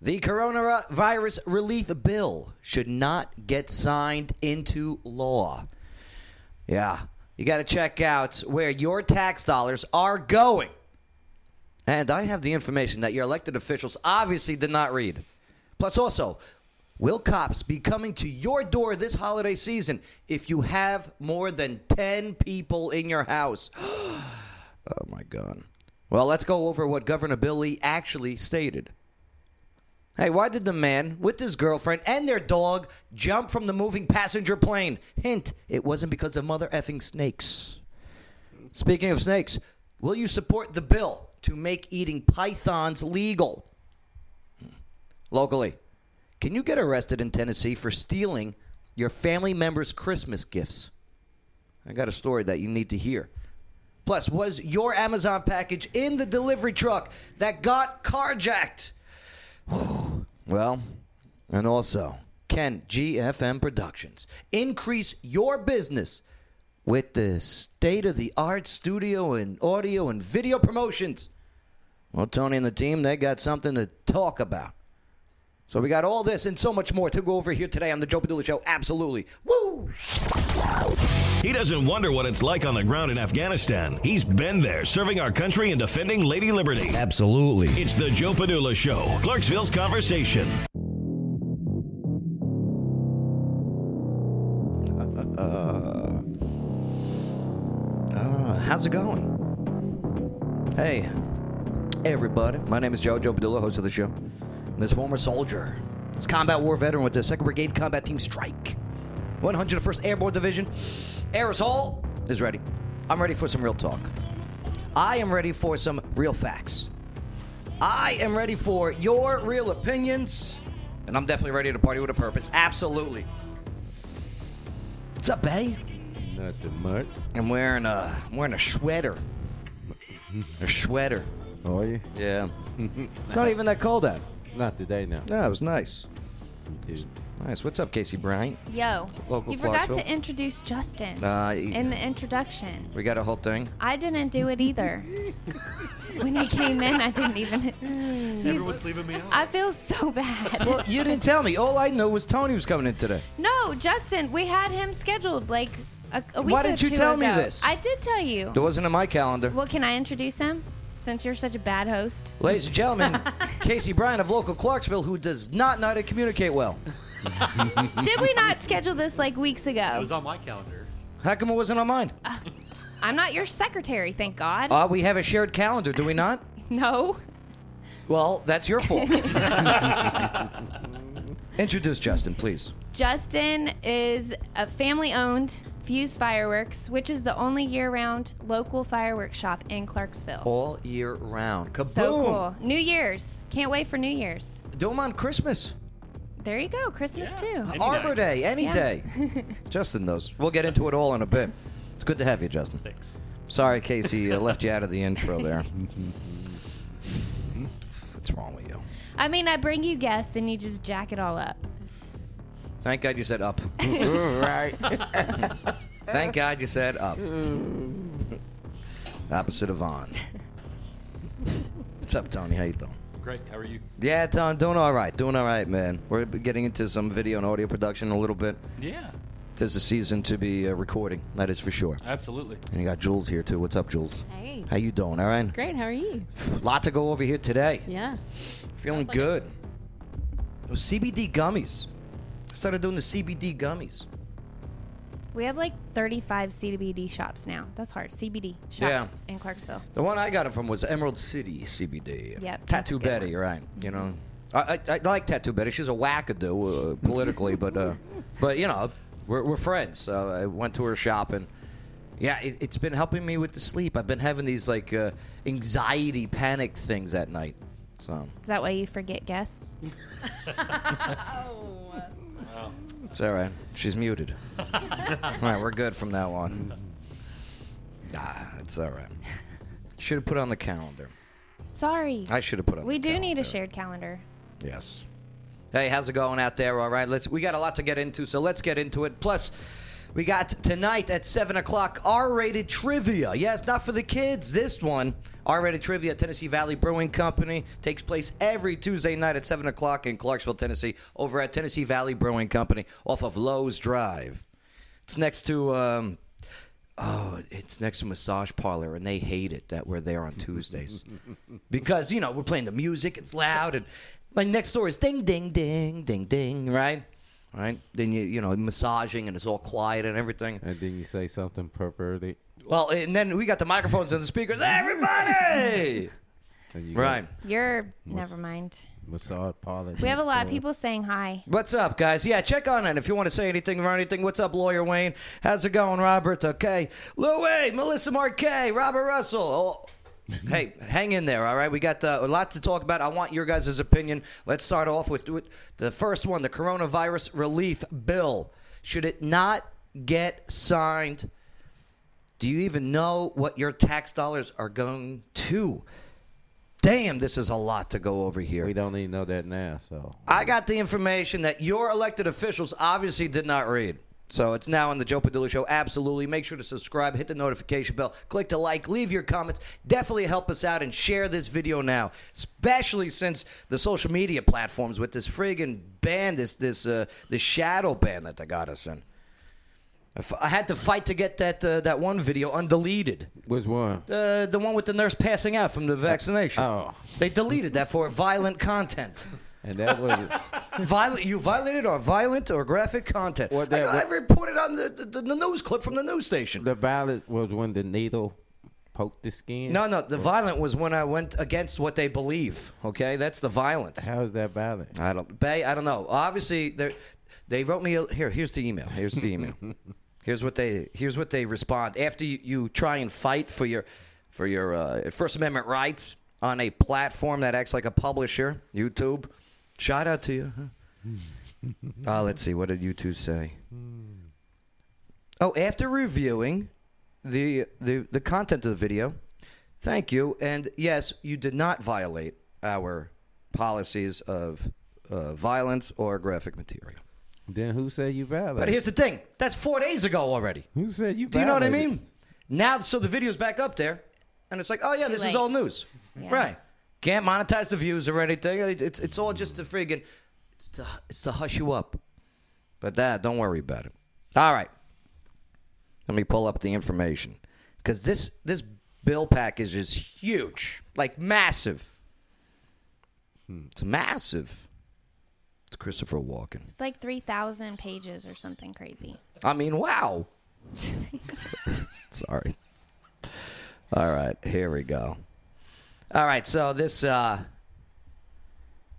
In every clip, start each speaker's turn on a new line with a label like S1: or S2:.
S1: The coronavirus relief bill should not get signed into law. Yeah, you got to check out where your tax dollars are going. And I have the information that your elected officials obviously did not read. Plus, also, will cops be coming to your door this holiday season if you have more than 10 people in your house? oh, my God. Well, let's go over what Governor Bill Lee actually stated. Hey, why did the man with his girlfriend and their dog jump from the moving passenger plane? Hint, it wasn't because of mother effing snakes. Speaking of snakes, will you support the bill to make eating pythons legal? Locally, can you get arrested in Tennessee for stealing your family member's Christmas gifts? I got a story that you need to hear. Plus, was your Amazon package in the delivery truck that got carjacked? Well, and also, can GFM Productions increase your business with the state of the art studio and audio and video promotions? Well, Tony and the team, they got something to talk about. So we got all this and so much more to go over here today on the Joe Padula Show. Absolutely. Woo!
S2: He doesn't wonder what it's like on the ground in Afghanistan. He's been there, serving our country and defending Lady Liberty.
S3: Absolutely.
S2: It's the Joe Padula Show, Clarksville's conversation.
S1: Uh, how's it going? Hey, everybody. My name is Joe, Joe Padula, host of the show. And this former soldier, this combat war veteran with the 2nd Brigade Combat Team Strike, 101st Airborne Division, Air Assault is ready. I'm ready for some real talk. I am ready for some real facts. I am ready for your real opinions. And I'm definitely ready to party with a purpose. Absolutely. What's up, Bay?
S4: Nothing much.
S1: I'm wearing a I'm wearing a sweater. A sweater.
S4: Oh, are you?
S1: Yeah. it's not even that cold out.
S4: Not today, now.
S1: No, it was nice. Nice. What's up, Casey Bryant?
S5: Yo,
S1: Local
S5: you forgot
S1: Clarksville.
S5: to introduce Justin
S1: Uh,
S5: in the introduction.
S1: we got a whole thing.
S5: I didn't do it either. when he came in, I didn't even.
S6: Everyone's leaving me out.
S5: I feel so bad.
S1: Well, you didn't tell me. All I know was Tony was coming in today.
S5: no, Justin, we had him scheduled like a, a week
S1: Why
S5: or
S1: didn't you
S5: two
S1: tell me
S5: ago.
S1: this?
S5: I did tell you.
S1: It wasn't in my calendar.
S5: Well, can I introduce him? Since you're such a bad host.
S1: Ladies and gentlemen, Casey Bryant of local Clarksville, who does not know how to communicate well.
S5: Did we not schedule this like weeks ago?
S6: It was on my calendar.
S1: How come it wasn't on mine?
S5: I'm not your secretary, thank God.
S1: Uh, we have a shared calendar, do we not?
S5: no.
S1: Well, that's your fault. Introduce Justin, please.
S5: Justin is a family owned Fuse Fireworks, which is the only year round local fireworks shop in Clarksville.
S1: All year round. Kaboom!
S5: So cool. New Year's. Can't wait for New Year's.
S1: Do them on Christmas.
S5: There you go. Christmas too.
S6: Any
S1: Arbor
S6: night.
S1: Day, any
S5: Yeah.
S1: day. Justin knows. We'll get into it all in a bit. It's good to have you, Justin.
S6: Thanks.
S1: Sorry, Casey, uh, left you out of the intro there. What's wrong with you?
S5: I mean, I bring you guests and you just jack it all up.
S1: Thank God you said up. right. Thank God you said up. Opposite of on. What's up, Tony? How you doing?
S6: Great. How are you?
S1: Yeah, Tony, doing all right. Doing all right, man. We're getting into some video and audio production a little bit.
S6: Yeah,
S1: There's a season to be uh, recording, that is for sure.
S6: absolutely.
S1: And you got Jules here too. What's up, Jules?
S7: Hey.
S1: How you doing? All right.
S7: Great. How are you?
S1: Lot to go over here today.
S7: Yeah.
S1: Feeling good. Those CBD gummies. I started doing the CBD gummies.
S5: We have like 35 CBD shops now. That's hard. CBD shops in Clarksville.
S1: The one I got it from was Emerald City CBD.
S5: Yep, that's
S1: Tattoo
S5: a good
S1: Betty,
S5: one.
S1: right? You know, I, I, I like Tattoo Betty. She's a wackadoo uh, politically, but uh, but you know, we're, we're friends. So I went to her shop and yeah, it, it's been helping me with the sleep. I've been having these like uh, anxiety, panic things at night. So
S5: Is that why you forget guests?
S1: it's all right. She's muted. all right, we're good from now on. Ah, it's all right. Should have put on the calendar.
S5: Sorry.
S1: I should have put it on.
S5: we
S1: the
S5: do need a shared calendar.
S1: Yes. Hey, how's it going out there? All right, let's. We got a lot to get into, so let's get into it. Plus, We got tonight at 7 o'clock R rated trivia. Yes, not for the kids. This one, R rated trivia at Tennessee Valley Brewing Company, takes place every Tuesday night at 7 o'clock in Clarksville, Tennessee, over at Tennessee Valley Brewing Company off of Lowe's Drive. It's next to. Um, Oh, it's next to Massage Parlor, and they hate it that we're there on Tuesdays because you know we're playing the music, it's loud, and my next door is ding, ding, ding, ding, ding, right? Right? Then you you know massaging, and it's all quiet and everything.
S4: And then you say something perverted.
S1: Well, and then we got the microphones and the speakers. Everybody,
S4: you got
S1: right?
S5: You're never mind.
S4: Massage parlor.
S5: We have a lot of people saying hi.
S1: What's up, guys? Yeah, check on it if you want to say anything or anything. What's up, Lawyer Wayne? How's it going, Robert? Okay, Louis, Melissa Marquet, Robert Russell. Oh. hey, hang in there, all right? We got uh, a lot to talk about. I want your guys' opinion. Let's start off with, with the first one the coronavirus relief bill. Should it not get signed? Do you even know what your tax dollars are going to? Damn, this is a lot to go over here.
S4: We don't even know that now, so.
S1: I got the information that your elected officials obviously did not read. So it's now on the Joe Padula Show. Absolutely. Make sure to subscribe, hit the notification bell, click to like, leave your comments. Definitely help us out and share this video now, especially since the social media platforms with this friggin' ban, this this uh, this shadow ban that they got us in. I I had to fight to get that uh, that one video undeleted.
S4: Which one?
S1: Uh, the one with the nurse passing out from the vaccination.
S4: Oh.
S1: They deleted that for violent content.
S4: And that was.
S1: Violent, you violated our violent or graphic content.
S4: What
S1: I,
S4: that-
S1: I
S4: what-
S1: reported on the, the, the news clip from the news station.
S4: the violent was when the needle poked the skin?
S1: no, no, the violent was when I went against what they believe. Okay, that's the violence.
S4: How is that violent?
S1: I don't, Bay. I don't know. Obviously, they they wrote me a, here. Here's the email. Here's the email. here's what they here's what they respond after you, you try and fight for your for your uh, First Amendment rights on a platform that acts like a publisher, YouTube. Shout out to you. Huh? uh, let's see. What did you two say? Oh, after reviewing the, the the content of the video, thank you. And yes, you did not violate our policies of uh, violence or graphic material.
S4: Then who said you violated?
S1: But here's the thing: that's four days ago already.
S4: Who said you
S1: Do you know what I mean? Now, so the video's back up there, and it's like, oh yeah,
S5: Too
S1: this is
S5: late.
S1: old news,
S5: Yeah.
S1: right? Can't monetize the views or anything. It's it's all just to friggin' it's to it's to hush you up. But that, don't worry about it. All right, let me pull up the information because this this bill package is huge, like massive. Hmm. It's massive. It's Christopher Walken.
S5: It's like 3,000 pages or something crazy.
S1: I mean, wow. Sorry. All right, here we go. All right, so this uh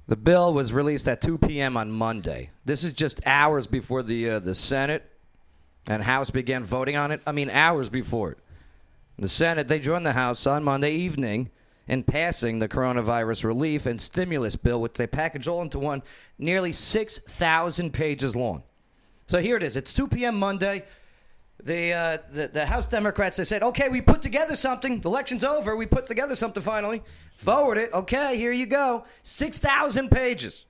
S1: the bill was released at 2 p.m. on Monday. This is just hours before the uh, the Senate and House began voting on it. I mean, hours before it. The Senate they joined the House on Monday evening in passing the coronavirus relief and stimulus bill, which they packaged all into one, nearly 6,000 pages long. So here it is. It's 2 p.m. Monday. The, uh, the the House Democrats they said, okay, we put together something. The election's over. We put together something finally. Forward it. Okay, here you go. Six thousand pages.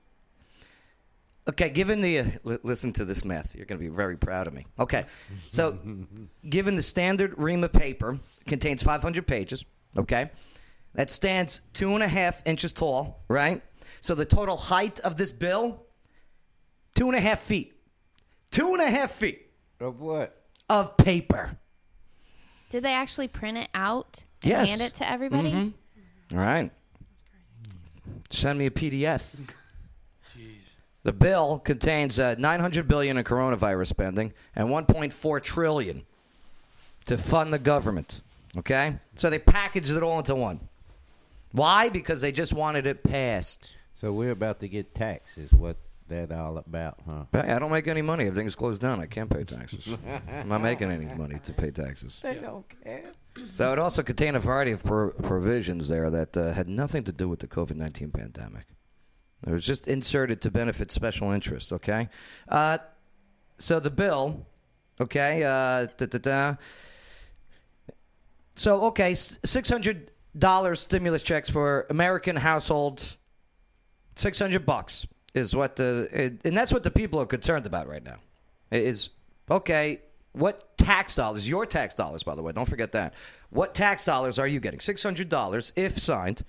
S1: Okay, given the uh, li- listen to this math, you're going to be very proud of me. Okay, so given the standard ream of paper contains 500 pages. Okay, that stands two and a half inches tall. Right. So the total height of this bill, two and a half feet. Two and a half feet
S4: Of what?
S1: of paper.
S5: Did they actually print it out and
S1: Yes.
S5: hand it to everybody?
S1: All right. Send me a PDF.
S6: Jeez.
S1: The bill contains uh, 900 billion in coronavirus spending and 1.4 trillion to fund the government. Okay, so they packaged it all into one. Why? Because they just wanted it passed.
S4: So we're about to get taxed, what that all about, huh?
S1: I don't make any money. Everything's closed down. I can't pay taxes. I'm not making any money to pay taxes.
S4: They don't care.
S1: So it also contained a variety of pro- provisions there that uh, had nothing to do with the COVID 19 pandemic. It was just inserted to benefit special interest, okay? Uh, so the bill, okay, uh, so okay, 600 dollars stimulus checks for American households. Six hundred bucks is what the and that's what the people are concerned about right now. Is okay. What tax dollars? Your tax dollars, by the way. Don't forget that. What tax dollars are you getting? Six hundred dollars if signed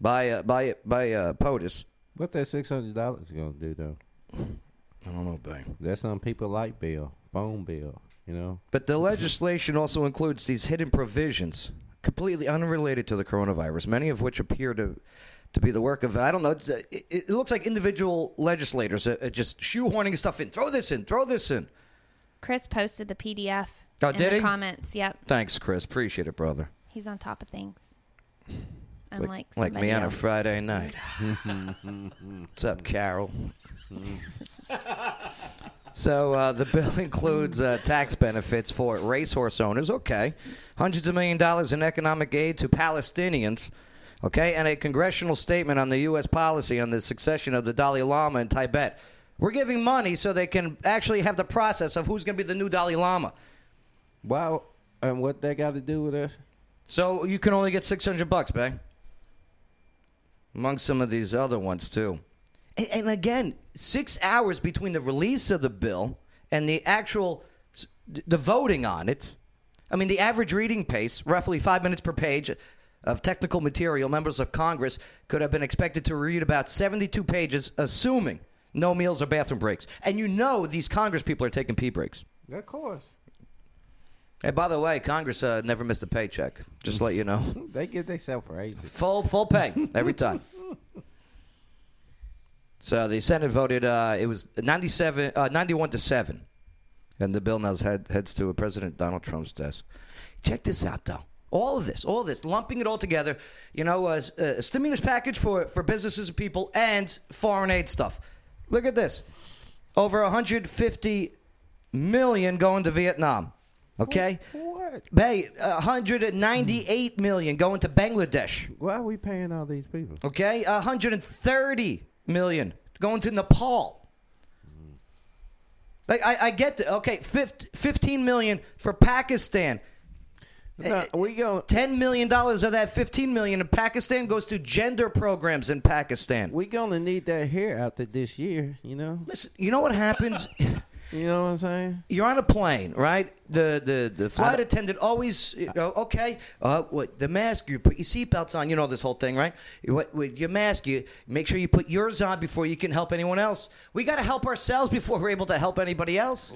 S1: by uh, by by uh, POTUS.
S4: What that six hundred dollars gonna do though?
S1: I don't know, Bang.
S4: That's on people like bill, phone bill, you know.
S1: But the legislation also includes these hidden provisions completely unrelated to the coronavirus, many of which appear to to be the work of I don't know. uh, It, it looks like individual legislators are, are just shoehorning stuff in. Throw this in. Throw this in.
S5: Chris posted the PDF
S1: Oh,
S5: in
S1: did
S5: the
S1: he?
S5: comments. Yep,
S1: Thanks, Chris. Appreciate it, brother.
S5: he's on top of things.
S1: Like,
S5: Unlike
S1: like me
S5: somebody
S1: on a. Friday night. What's up, Carol? so uh, the bill includes uh, tax benefits for racehorse owners. Okay, hundreds of million dollars in economic aid to Palestinians. Okay, and a congressional statement on the U.S. policy on the succession of the Dalai Lama in Tibet. We're giving money so they can actually have the process of who's going to be the new Dalai Lama.
S4: Wow. And what that got to do with us?
S1: So you can only get six hundred bucks, bang. Among some of these other ones too, and, and again, six hours between the release of the bill and the actual the voting on it. I mean, the average reading pace, roughly five minutes per page of technical material, members of Congress could have been expected to read about seventy-two pages, assuming no meals or bathroom breaks. And you know these Congress people are taking pee breaks.
S4: Of course.
S1: Hey, by the way, Congress uh, never missed a paycheck. Just to let you know.
S4: They give themselves raises.
S1: Full full pay every time. So the Senate voted. Uh, it was 97, uh, 91 to seven, and the bill now head, heads to President Donald Trump's desk. Check this out, though. All of this, all of this, lumping it all together. You know, a, a stimulus package for for businesses and people, and foreign aid stuff. Look at this. Over 150 million going to Vietnam. Okay.
S4: What?
S1: Hey, 198 million going to Bangladesh.
S4: Why are we paying all these people?
S1: Okay, 130 million going to Nepal. Like I, I get the okay, 50, 15 million for Pakistan.
S4: No, we gonna
S1: Ten million dollars of that fifteen million in Pakistan goes to gender programs in Pakistan.
S4: we gonna need that here after this year. You know.
S1: Listen, you know what happens?
S4: You know what I'm saying?
S1: You're on a plane, right? The the, the flight attendant always, you know, okay, uh, what the mask? You put your seatbelts on. You know this whole thing, right? What with your mask? You make sure you put yours on before you can help anyone else. We got to help ourselves before we're able to help anybody else.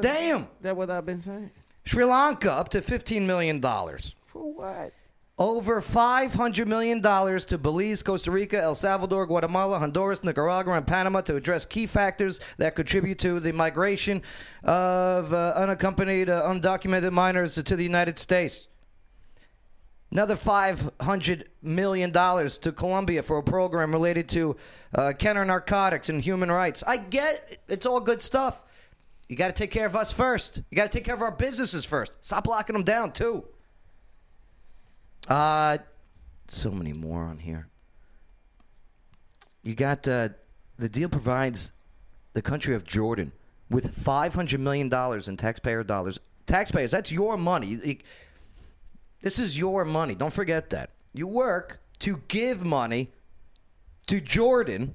S1: Damn,
S4: That what I've been saying?
S1: Sri Lanka up to fifteen million dollars.
S4: For what?
S1: Over $500 million to Belize, Costa Rica, El Salvador, Guatemala, Honduras, Nicaragua, and Panama to address key factors that contribute to the migration of uh, unaccompanied, uh, undocumented minors to the United States. Another $500 million to Colombia for a program related to uh, counter narcotics and human rights. I get it. It's all good stuff. You got to take care of us first. You got to take care of our businesses first. Stop locking them down, too. Uh, so many more on here. You got uh, the deal provides the country of Jordan with five hundred million dollars in taxpayer dollars. Taxpayers, that's your money. This is your money. Don't forget that. You work to give money to Jordan,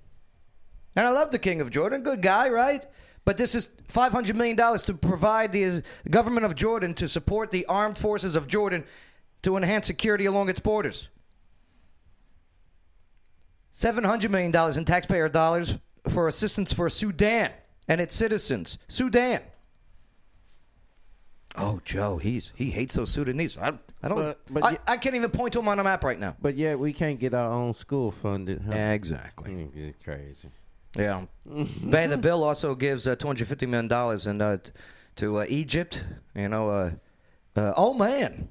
S1: and I love the king of Jordan. Good guy, right? But this is five hundred million dollars to provide the government of Jordan to support the armed forces of Jordan to enhance security along its borders. $700 million in taxpayer dollars for assistance for Sudan and its citizens. Sudan. Oh, Joe, he's he hates those Sudanese. I, I don't.
S4: But- but
S1: I,
S4: y-
S1: I can't even point to him on a map right now.
S4: But yet we can't get our own school funded. Huh?
S1: Exactly.
S4: Mm, It's crazy.
S1: Yeah. Bay, the bill also gives uh, $250 million in, uh, to uh, Egypt. You know, uh, uh, oh man.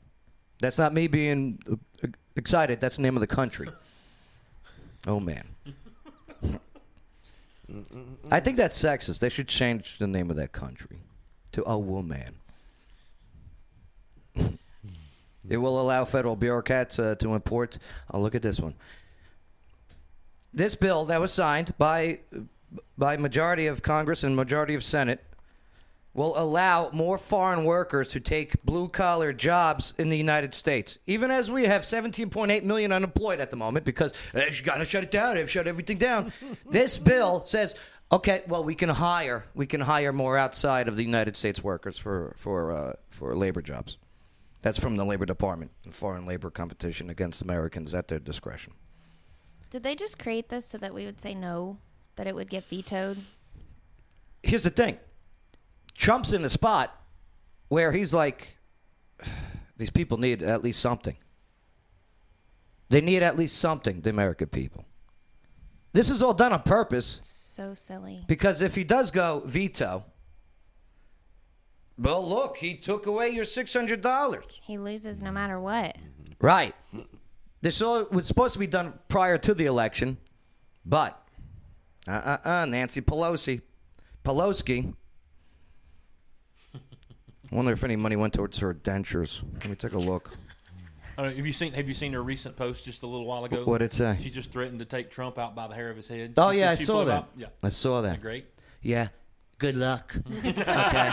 S1: That's not me being uh, excited. That's the name of the country. Oh man. I think that's sexist. They should change the name of that country to Oh Woman. it will allow federal bureaucrats uh, to import. Oh, look at this one this bill that was signed by by majority of Congress and majority of Senate will allow more foreign workers to take blue collar jobs in the United States. Even as we have 17.8 million unemployed at the moment because they've got to shut it down, they've shut everything down. this bill says Okay, well, we can hire we can hire more outside of the United States workers for for uh, for labor jobs. That's from the Labor Department. Foreign labor competition against Americans at their discretion.
S5: Did they just create this so that we would say no, that it would get vetoed?
S1: Here's the thing: Trump's in a spot where he's like, these people need at least something. They need at least something, the American people. This is all done on purpose.
S5: So silly.
S1: Because if he does go veto, well, look, he took away your six hundred dollars.
S5: He loses no matter what.
S1: Right. This all was supposed to be done prior to the election, but uh uh uh Nancy Pelosi, Pelosi. I wonder if any money went towards her dentures. Let me take a look.
S6: I don't know, have you seen Have you seen her recent post just a little while ago?
S1: What'd it say?
S6: She just threatened to take Trump out by the hair of his head.
S1: Oh
S6: She
S1: yeah,
S6: said
S1: I
S6: she'd
S1: saw
S6: pull him
S1: that.
S6: out. Yeah,
S1: I saw that.
S6: great.
S3: Yeah. Good luck. okay.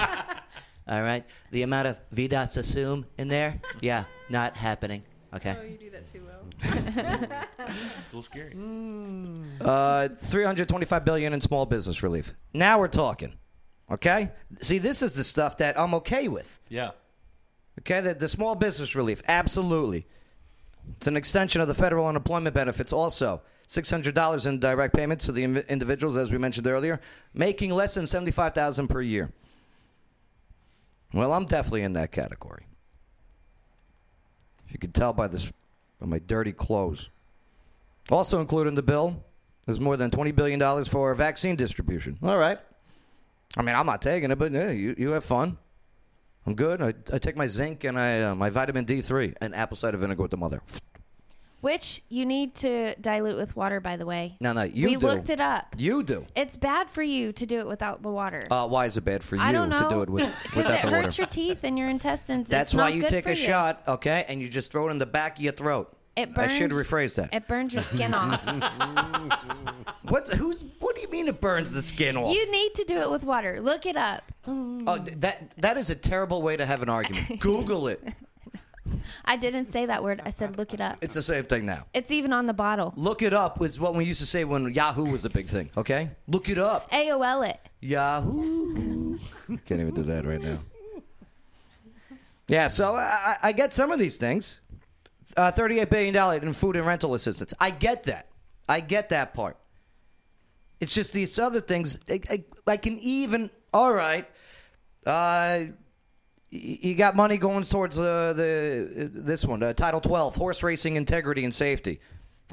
S3: All right. The amount of VDOTs assume in there, yeah, not happening. Okay.
S7: Oh, you do that too well.
S6: It's a little scary.
S1: Uh, 325 billion in small business relief. Now we're talking. Okay? See, this is the stuff that I'm okay with.
S6: Yeah,
S1: Okay, the, the small business relief, absolutely. It's an extension of the federal unemployment benefits. Also, six hundred dollars in direct payments to the in- individuals, as we mentioned earlier, making less than seventy-five thousand per year. Well, I'm definitely in that category. You can tell by this, by my dirty clothes. Also included in the bill is more than twenty billion dollars for vaccine distribution. All right. I mean, I'm not taking it, but yeah, you, you have fun. I'm good. I, I take my zinc and I uh, my vitamin D3 and apple cider vinegar with the mother.
S5: Which you need to dilute with water, by the way.
S1: No, no, you
S5: we
S1: do.
S5: looked it up.
S1: You do.
S5: It's bad for you to do it without the water.
S1: Uh, why is it bad for you
S5: I don't know.
S1: to do it with
S5: because
S1: without
S5: it
S1: the
S5: hurts your teeth and your intestines.
S1: That's
S5: It's
S1: why you take a
S5: you.
S1: shot, okay, and you just throw it in the back of your throat.
S5: It
S1: I
S5: burns.
S1: should rephrase that.
S5: It burns your skin off.
S1: What's who's? What do you mean it burns the skin off?
S5: You need to do it with water. Look it up.
S1: oh, th- that that is a terrible way to have an argument. Google it.
S5: I didn't say that word. I said look it up.
S1: It's the same thing now.
S5: It's even on the bottle.
S1: Look it up was what we used to say when Yahoo was the big thing. Okay, look it up.
S5: AOL it.
S1: Yahoo. Can't even do that right now. Yeah, so I, I get some of these things. Uh, $38 billion in food and rental assistance. I get that. I get that part. It's just these other things. I, I, I can even, all right, uh, you got money going towards uh, the this one, uh, Title 12, horse racing integrity and safety.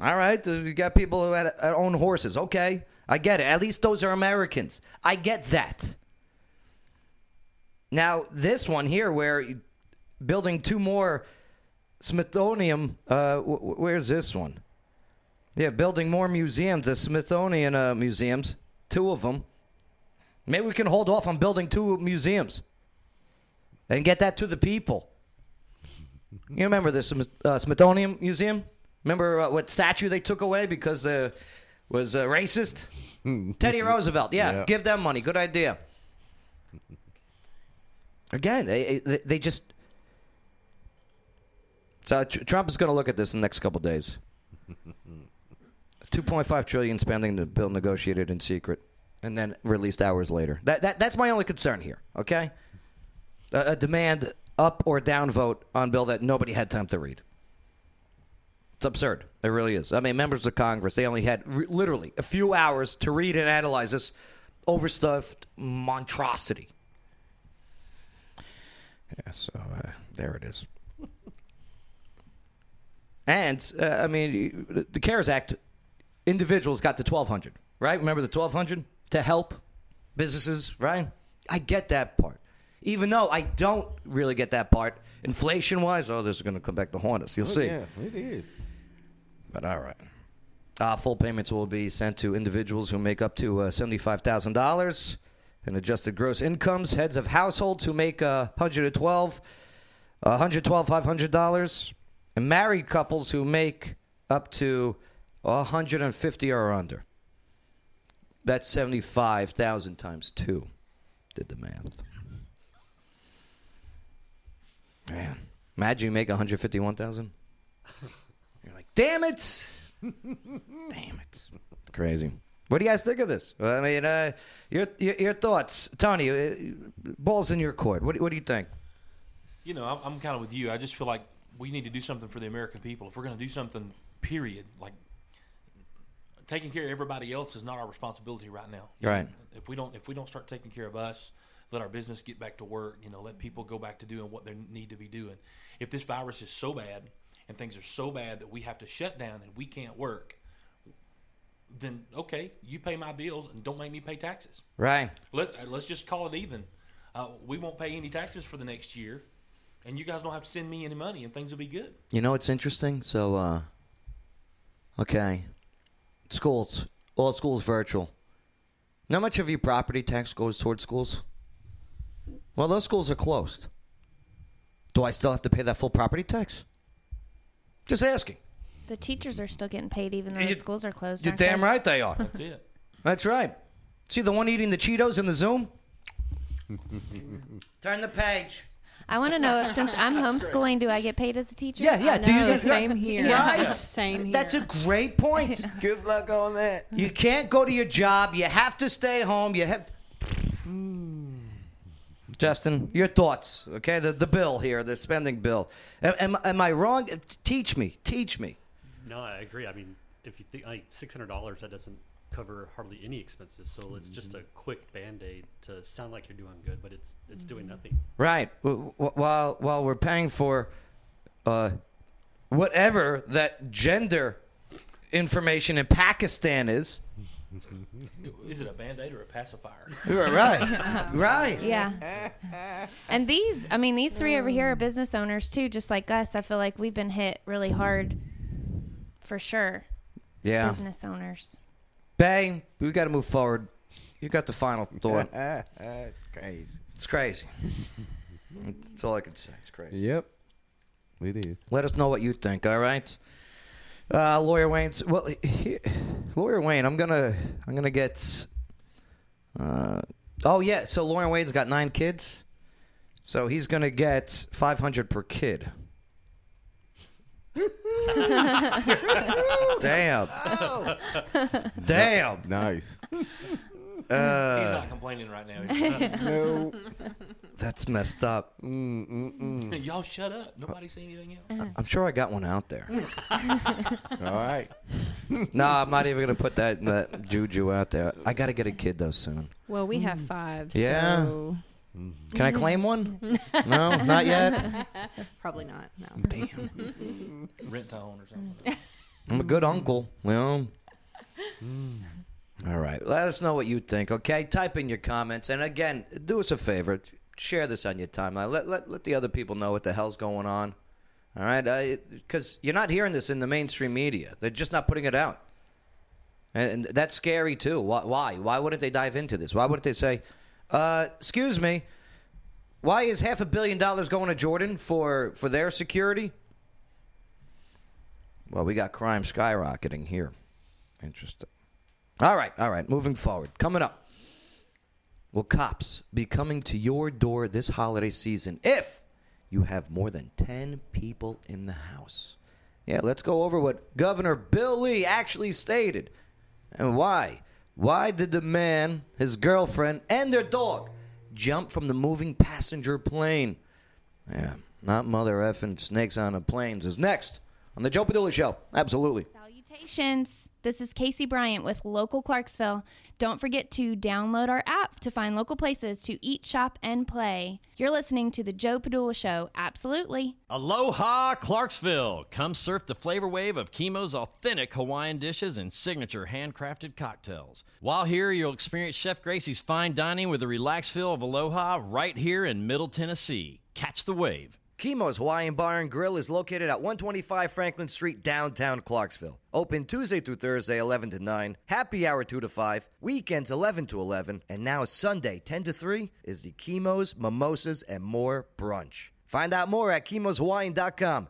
S1: All right, uh, you got people who had, uh, own horses. Okay, I get it. At least those are Americans. I get that. Now, this one here, where building two more Smithsonian, uh, wh- where's this one? Yeah, building more museums, the Smithsonian uh, museums, two of them. Maybe we can hold off on building two museums and get that to the people. You remember the uh, Smithsonian Museum? Remember uh, what statue they took away because uh, was uh, racist? Teddy Roosevelt. Yeah,
S4: Yeah.
S1: give them money. Good idea. Again, they, they, they just. So Tr- Trump is going to look at this in the next couple days. 2.5 trillion spending the bill negotiated in secret and then released hours later. That, that that's my only concern here. Okay, a, a demand up or down vote on bill that nobody had time to read. It's absurd. It really is. I mean, members of Congress they only had re- literally a few hours to read and analyze this overstuffed monstrosity. Yeah, so uh, there it is. And uh, I mean, the- CARES Act, individuals got the twelve hundred, right? Remember the twelve hundred to help businesses, right? I get that part, even though I don't really get that part. Inflation wise, oh, this is going to come back to haunt us. You'll see.
S4: Yeah, it is.
S1: But all right. Uh, full payments will be sent to individuals who make up to uh, $75,000 in adjusted gross incomes, heads of households who make uh, 112 uh, $112, $500, and married couples who make up to 150 or under. That's 75,000 times 2. Did the math. Man, imagine you make 151,000. You're like, damn it! damn it! Crazy. What do you guys think of this? I mean, uh, your, your your thoughts, Tony. Uh, balls in your court. What, what do you think?
S6: You know, I'm, I'm kind of with you. I just feel like we need to do something for the American people. If we're going to do something, period, like taking care of everybody else is not our responsibility right now.
S1: Right.
S6: if we don't, if we don't start taking care of us, let our business get back to work. You know, let people go back to doing what they need to be doing. If this virus is so bad and things are so bad that we have to shut down and we can't work, then okay, you pay my bills and don't make me pay taxes.
S1: Right.
S6: Let's let's just call it even. Uh, we won't pay any taxes for the next year, and you guys don't have to send me any money, and things will be good.
S1: You know it's interesting? So, uh, okay, schools, all schools virtual. How much of your property tax goes towards schools? Well, those schools are closed. Do I still have to pay that full property tax? Just asking.
S5: The teachers are still getting paid even though
S1: You-
S5: the schools are closed.
S1: You're damn
S5: they?
S1: right they are.
S6: That's it.
S1: That's right. See the one eating the Cheetos in the Zoom? Turn the page.
S5: I want to know if since I'm homeschooling, do I get paid as a teacher?
S1: Yeah, yeah. Do you
S7: know,
S1: get
S7: same here.
S1: Right.
S7: Same here.
S1: That's a great point.
S4: Good luck on that.
S1: You can't go to your job. You have to stay home. You have. Hmm. Justin, your thoughts? Okay, the the bill here, the spending bill. Am, am, am I wrong? Teach me. Teach me.
S8: No, I agree. I mean, if you think like six hundred dollars, that doesn't cover hardly any expenses. So it's just a quick band aid to sound like you're doing good, but it's it's doing nothing.
S1: Right. W- w- While while we're paying for, uh, whatever that gender information in Pakistan is.
S6: Is it a band aid or a pacifier?
S1: Right. right.
S5: Yeah. And these, I mean, these three over here are business owners too, just like us. I feel like we've been hit really hard for sure.
S1: Yeah.
S5: Business owners.
S1: Bay, we got to move forward. You got the final thought.
S4: Crazy.
S1: It's crazy. That's all I can say. It's crazy.
S4: Yep. It is.
S1: Let us know what you think. All right, uh, lawyer Wayne's. Well, he, lawyer Wayne, I'm gonna I'm gonna get. Uh, oh yeah, so lawyer Wayne's got nine kids, so he's gonna get 500 per kid. Damn. Oh. Damn.
S4: Nice.
S6: Uh, He's not complaining right now.
S4: no.
S1: That's messed up.
S6: Y'all shut up. Nobody say anything else.
S1: I'm sure I got one out there.
S4: All right.
S1: no, I'm not even gonna put that that juju out there. I gotta get a kid though soon.
S7: Well, we have five.
S1: Yeah.
S7: So Mm-hmm.
S1: Can I claim one? Mm-hmm. no, not yet.
S7: probably not. No.
S1: Damn,
S6: Rent to own or something.
S1: I'm a good uncle. You know. Mm. All right, let us know what you think. Okay, type in your comments, and again, do us a favor, share this on your timeline. Let let let the other people know what the hell's going on. All right, because you're not hearing this in the mainstream media. They're just not putting it out, and, and that's scary too. Why? Why? Why wouldn't they dive into this? Why wouldn't they say, uh, "Excuse me, why is half a billion dollars going to Jordan for for their security?" Well, we got crime skyrocketing here. Interesting. All right, all right. Moving forward. Coming up. Will cops be coming to your door this holiday season if you have more than 10 people in the house? Yeah, let's go over what Governor Bill Lee actually stated and why. Why did the man, his girlfriend, and their dog jump from the moving passenger plane? Yeah, not mother effing snakes on the planes is next on the Joe Padula Show. Absolutely.
S5: Salutations. This is Casey Bryant with Local Clarksville. Don't forget to download our app to find local places to eat, shop, and play. You're listening to the Joe Padula Show. Absolutely.
S9: Aloha, Clarksville! Come surf the flavor wave of Chemo's authentic Hawaiian dishes and signature handcrafted cocktails. While here, you'll experience Chef Gracie's fine dining with a relaxed feel of Aloha right here in Middle Tennessee. Catch the wave.
S1: Chemo's Hawaiian Bar and Grill is located at 125 Franklin Street, downtown Clarksville. Open Tuesday through Thursday, 11 to 9. Happy hour 2 to 5. Weekends, 11 to 11. And now Sunday, 10 to 3, is the Chemo's, Mimosas, and More brunch. Find out more at chemoswine.com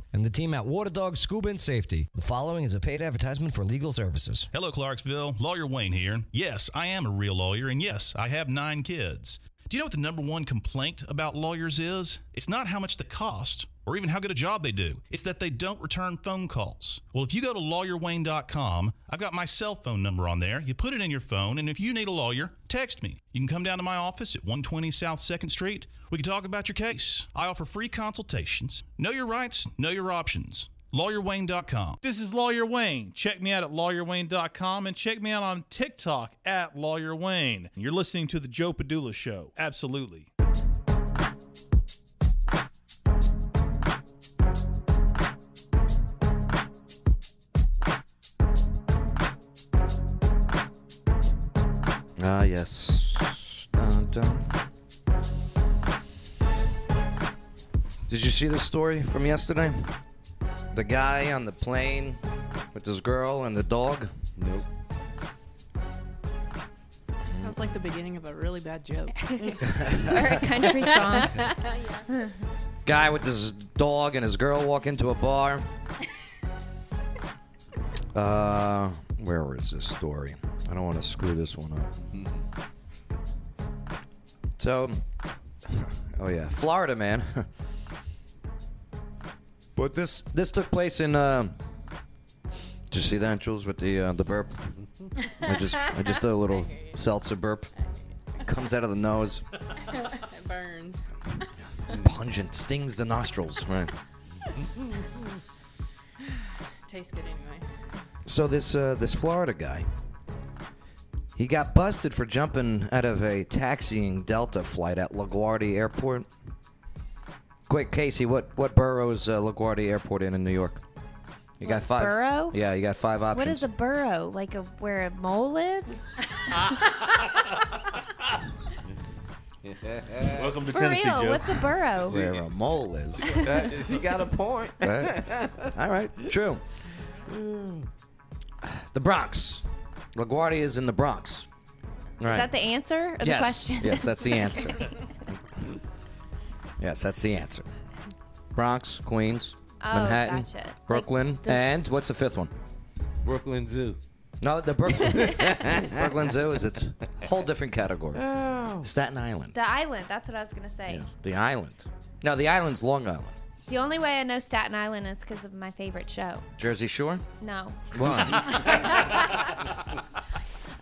S10: and the team at Water Dog Scuba and Safety. The following is a paid advertisement for legal services.
S11: Hello, Clarksville. Lawyer Wayne here. Yes, I am a real lawyer, and yes, I have nine kids. Do you know what the number one complaint about lawyers is? It's not how much they cost or even how good a job they do. It's that they don't return phone calls. Well, if you go to lawyerwayne.com, I've got my cell phone number on there. You put it in your phone, and if you need a lawyer, text me. You can come down to my office at 120 South 2nd Street. We can talk about your case. I offer free consultations. Know your rights, know your options. LawyerWayne.com.
S12: This is Lawyer Wayne. Check me out at lawyerwayne.com and check me out on TikTok at Lawyer Wayne. You're listening to The Joe Padula Show. Absolutely.
S1: Ah, yes. Dun, dun. Did you see the story from yesterday? The guy on the plane with his girl and the dog? Nope.
S7: Sounds like the beginning of a really bad joke.
S5: or a country song.
S1: Guy with his dog and his girl walk into a bar. Uh, where is this story? I don't want to screw this one up. So, oh yeah, Florida man. but this this took place in. Uh, did you see that, Jules, with the uh, the burp? I just I just did a little seltzer burp. Comes out of the nose.
S7: it burns.
S1: It's pungent, stings the nostrils. Right.
S7: Tastes good anyway.
S1: So this uh, this Florida guy, he got busted for jumping out of a taxiing Delta flight at LaGuardia Airport. Quick, Casey, what what borough is uh, LaGuardia Airport in in New York? You got five.
S5: borough?
S1: Yeah, you got five options.
S5: What is a burrow? Like a where a mole lives?
S6: Welcome to
S5: For
S6: Tennessee,
S5: real,
S6: Joe.
S5: what's a burrow?
S1: Where a mole is.
S4: he got a point.
S1: Right. All right, true. The Bronx. LaGuardia is in the Bronx.
S5: Is that the answer or the
S1: yes.
S5: question?
S1: Yes, that's the answer. yes, that's the answer. Bronx, Queens,
S5: Oh,
S1: Manhattan,
S5: gotcha. Like
S1: Brooklyn,
S5: this-
S1: and what's the fifth one?
S4: Brooklyn Zoo.
S1: No, the Brooklyn Brooklyn Zoo is its whole different category.
S5: Oh.
S1: Staten Island.
S5: the island. That's what I was gonna say.
S1: Yes, the island. No, the island's Long Island.
S5: The only way I know Staten Island is because of my favorite show.
S1: Jersey Shore.
S5: No.
S1: Why?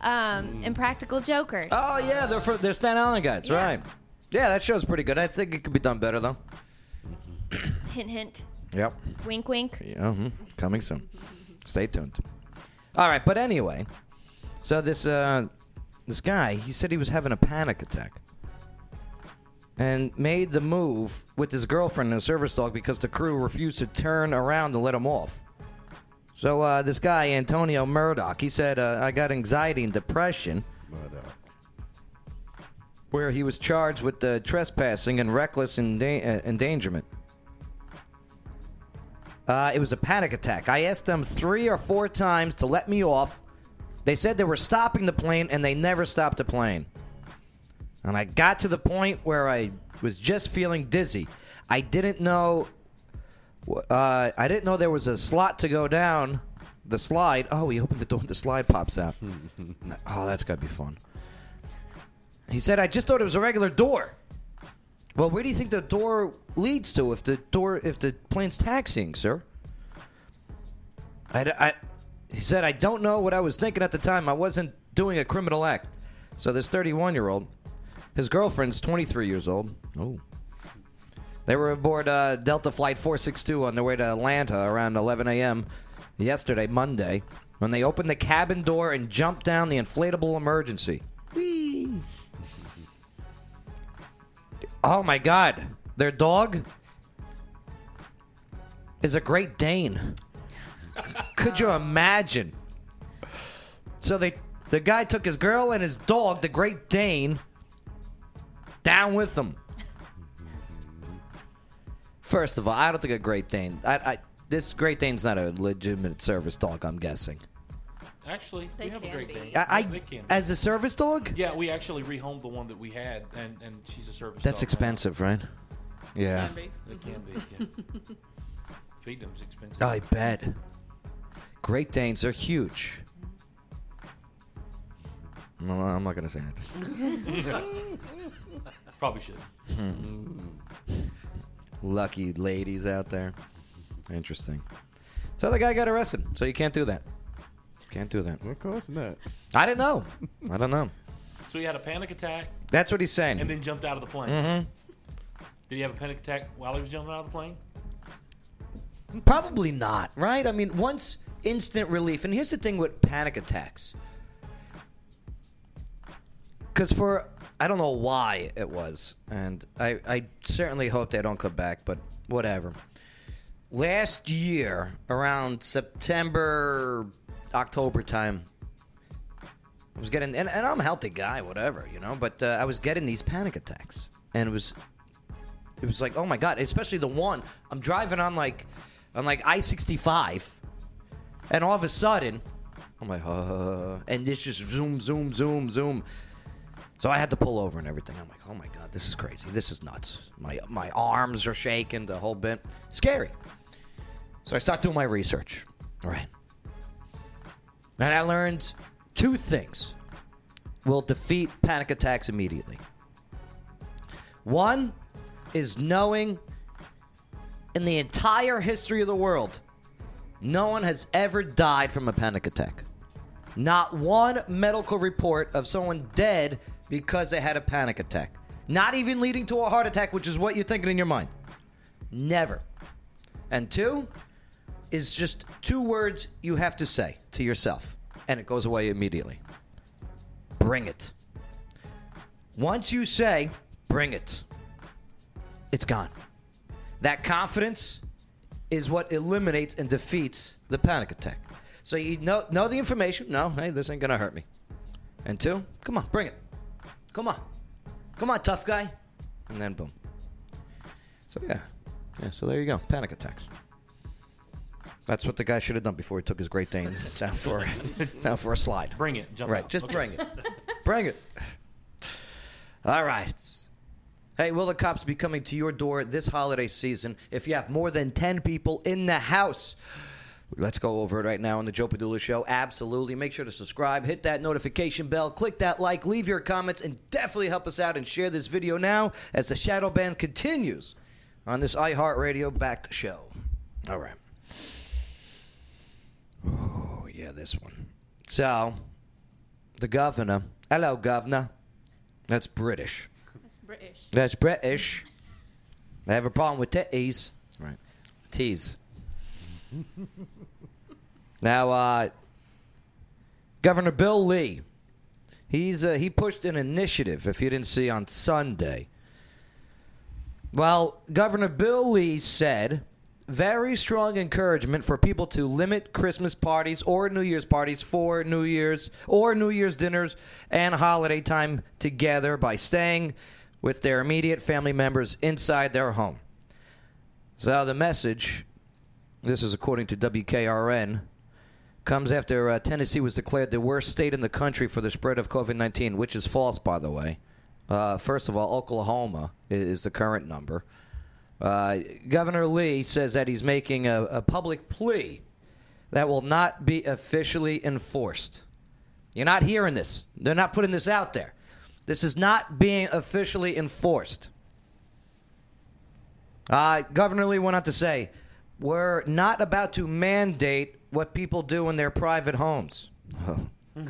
S5: Um, Impractical Jokers.
S1: oh yeah, they're for, they're Staten Island guys, right? Yeah, that show's pretty good. I think it could be done better though.
S5: Hint, hint.
S1: Yep.
S5: Wink, wink.
S1: Yeah, mhm. coming soon. Stay tuned. All right, but anyway, so this uh, this guy, he said he was having a panic attack, and made the move with his girlfriend and a service dog because the crew refused to turn around to let him off. So uh, this guy, Antonio Murdoch, he said, uh, "I got anxiety and depression." Murdoch. Where he was charged with uh, trespassing and reckless enda- uh, endangerment. Uh, it was a panic attack. I asked them three or four times to let me off. They said they were stopping the plane, and they never stopped the plane. And I got to the point where I was just feeling dizzy. I didn't know. Uh, I didn't know there was a slot to go down the slide. Oh, he opened the door, the slide pops out. oh, that's gotta be fun. He said, "I just thought it was a regular door." Well, where do you think the door leads to if the door if the plane's taxiing, sir? I, I- he said, I don't know what I was thinking at the time. I wasn't doing a criminal act. So this 31 year old, his girlfriend's 23 years old. Oh. They were aboard uh, Delta Flight 462 on their way to Atlanta around 11 a.m. yesterday, Monday, when they opened the cabin door and jumped down the inflatable emergency. Whee! Oh my God! Their dog is a Great Dane. Could you imagine? So they the guy took his girl and his dog, the Great Dane, down with them. First of all, I don't think a Great Dane. I, I this Great Dane's not a legitimate service dog. I'm guessing.
S6: Actually,
S7: They
S6: we have a
S7: can
S6: great
S7: be.
S6: Dane.
S1: I, I
S6: They can be.
S1: as a service dog.
S6: yeah, we actually rehomed the one that we had, and, and she's a service.
S1: That's
S6: dog now.
S1: expensive, right? Yeah.
S7: Can be.
S6: It can be. Yeah. Feed them's expensive.
S1: I bet. Great Danes are huge. No, I'm not gonna say anything.
S6: Probably should.
S1: Lucky ladies out there. Interesting. So the guy got arrested. So you can't do that. Can't do that.
S4: Of course not.
S1: I didn't know. I don't know.
S6: So he had a panic attack
S1: That's what he's saying.
S6: and then jumped out of the plane.
S1: Mhm.
S6: Did he have a panic attack while he was jumping out of the plane?
S1: Probably not, right? I mean, once instant relief, and here's the thing with panic attacks. Because for, I don't know why it was, and I, I certainly hope they don't come back, but whatever. Last year, around September, October time, I was getting, and, and I'm a healthy guy, whatever, you know, but uh, I was getting these panic attacks. And it was it was like, oh my god! Especially the one I'm driving on like, on like I-65, and all of a sudden, I'm like, uh, and it's just zoom, zoom, zoom, zoom. So I had to pull over and everything. I'm like, oh my god, this is crazy. This is nuts. My my arms are shaking, the whole bit. Scary. So I start doing my research. All right. And I learned two things will defeat panic attacks immediately. One is knowing in the entire history of the world, no one has ever died from a panic attack. Not one medical report of someone dead because they had a panic attack. Not even leading to a heart attack, which is what you're thinking in your mind. Never. And two is just two words you have to say to yourself, and it goes away immediately. Bring it. Once you say, bring it, it's gone. That confidence is what eliminates and defeats the panic attack. So you know, know the information. No, hey, this ain't gonna hurt me. And two, come on, bring it. Come on, come on, tough guy. And then boom. So yeah, yeah. So there you go. Panic attacks. That's what the guy should have done before he took his Great Dane down for down for a slide.
S6: Bring it. Jump
S1: right,
S6: out.
S1: just
S6: Okay.
S1: bring it. bring it. All right. Hey, will the cops be coming to your door this holiday season if you have more than 10 people in the house? Let's go over it right now on the Joe Padula Show. Absolutely. Make sure to subscribe, hit that notification bell, click that like, leave your comments, and definitely help us out and share this video now as the Shadow Band continues on this iHeartRadio backed show. All right. Oh, yeah, this one. So, the governor. Hello, governor. That's British.
S7: That's British.
S1: That's British. I have a problem with titties. Right. Teas. Now, uh, Governor Bill Lee, he's uh, he pushed an initiative. If you didn't see on Sunday, well, Governor Bill Lee said very strong encouragement for people to limit Christmas parties or New Year's parties for New Year's or New Year's dinners and holiday time together by staying with their immediate family members inside their home. So the message, this is according to WKRN, comes after uh, Tennessee was declared the worst state in the country for the spread of COVID 19, which is false, by the way. Uh, first of all, Oklahoma is the current number. Uh, Governor Lee says that he's making a, a public plea that will not be officially enforced. You're not hearing this. They're not putting this out there. This is not being officially enforced. Uh, Governor Lee went on to say, We're not about to mandate what people do in their private homes. Oh,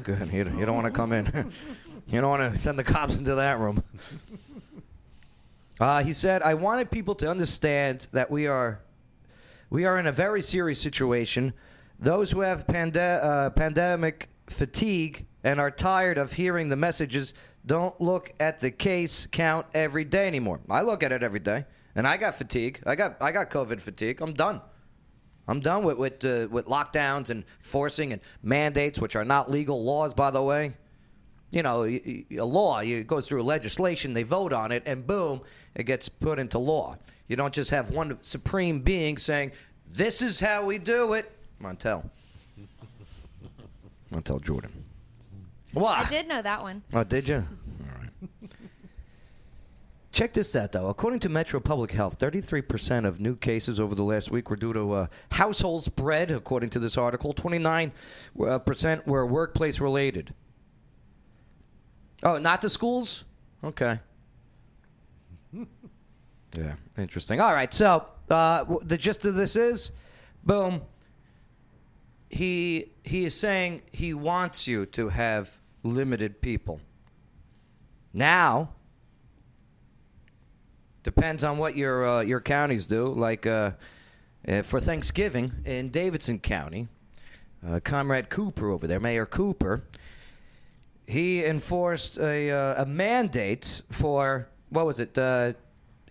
S1: good. You, you don't want to come in. you don't want to send the cops into that room. Uh, he said, I wanted people to understand that we are we are in a very serious situation. Those who have pande- uh, pandemic fatigue and are tired of hearing the messages don't look at the case count every day anymore. I look at it every day, and I got fatigue. I got I got COVID fatigue. I'm done. I'm done with with uh, with lockdowns and forcing and mandates, which are not legal laws, by the way. You know, a law it goes through legislation, they vote on it, and boom, it gets put into law. You don't just have one supreme being saying, "This is how we do it." Montel. Montel Jordan. What?
S5: I did know that one.
S1: Oh, did you? Check this out, though. According to Metro Public Health, 33% of new cases over the last week were due to uh, household spread, according to this article. 29% uh, were workplace related. Oh, not the schools? Okay. Yeah, interesting. All right, so uh, the gist of this is, boom. He he is saying he wants you to have limited people. Now, depends on what your uh, your counties do. Like uh, uh, for Thanksgiving in Davidson County, uh, Comrade Cooper over there, Mayor Cooper, he enforced a uh, a mandate for what was it? Uh,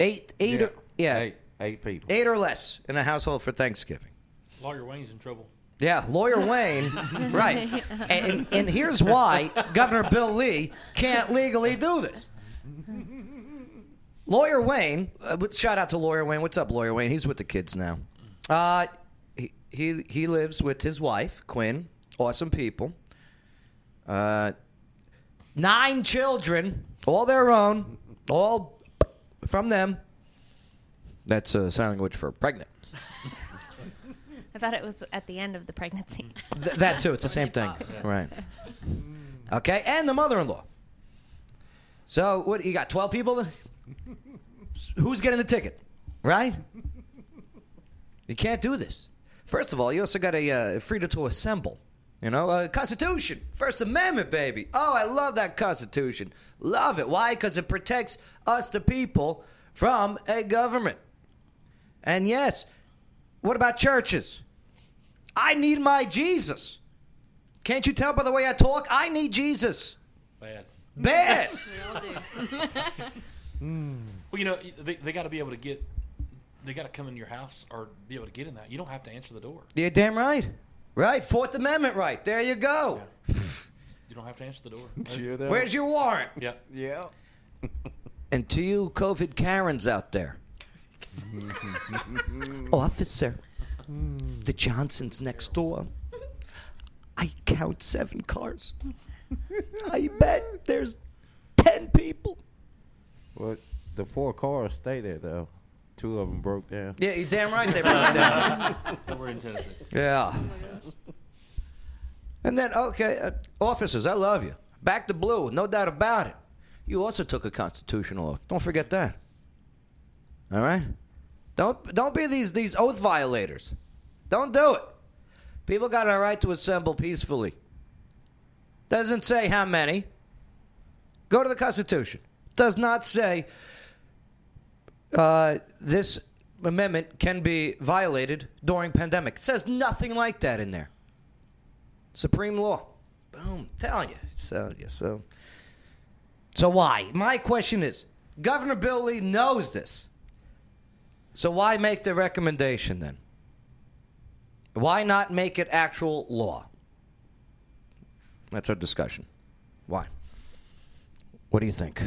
S1: eight eight
S4: Yeah,
S1: or, yeah
S4: eight- eight people.
S1: eight or less in a household for Thanksgiving.
S6: Lawyer Wayne's in trouble.
S1: Yeah, lawyer Wayne, right? And, and here's why Governor Bill Lee can't legally do this. Lawyer Wayne, uh, shout out to Lawyer Wayne. What's up, Lawyer Wayne? He's with the kids now. Uh, he, he he lives with his wife Quinn. Awesome people. Uh, nine children, all their own, all from them. That's a sign language for pregnant.
S5: I thought it was at the end of the pregnancy.
S1: Th- that too. It's the same thing. Right. Okay, and the mother-in-law. So what? You got twelve people. Who's getting the ticket? Right. You can't do this. First of all, you also got a uh, freedom to assemble. You know, uh, Constitution, First Amendment, baby. Oh, I love that Constitution. Love it. Why? Because it protects us, the people, from a government. And yes, what about churches? I need my Jesus. Can't you tell by the way I talk? I need Jesus.
S6: Bad.
S1: Bad. Mm.
S6: Well, you know, they, they got to be able to get, they got to come in your house or be able to get in that. You don't have to answer the door.
S1: You're damn right. Right. Fourth Amendment right. There you go.
S6: You don't have to answer the door.
S1: Where's your warrant?
S6: Yeah.
S4: Yeah.
S1: And to you COVID Karens out there. Officer, the Johnsons next door. I count seven cars. I bet there's ten people.
S4: Well, the four cars stay there though. Two of them broke down.
S1: Yeah, you're damn right they broke down.
S6: We're in Tennessee.
S1: Yeah. And then, okay, uh, officers, I love you. Back to blue, no doubt about it. You also took a constitutional oath. Don't forget that. All right? Don't don't be these these oath violators. Don't do it. People got a right to assemble peacefully. Doesn't say how many. Go to the Constitution. Does not say uh, this amendment can be violated during pandemic. It says nothing like that in there. Supreme law. Boom. Telling you. So, yeah, so. So why? My question is Governor Bill Lee knows this. So why make the recommendation then? Why not make it actual law? That's our discussion. Why? What do you think?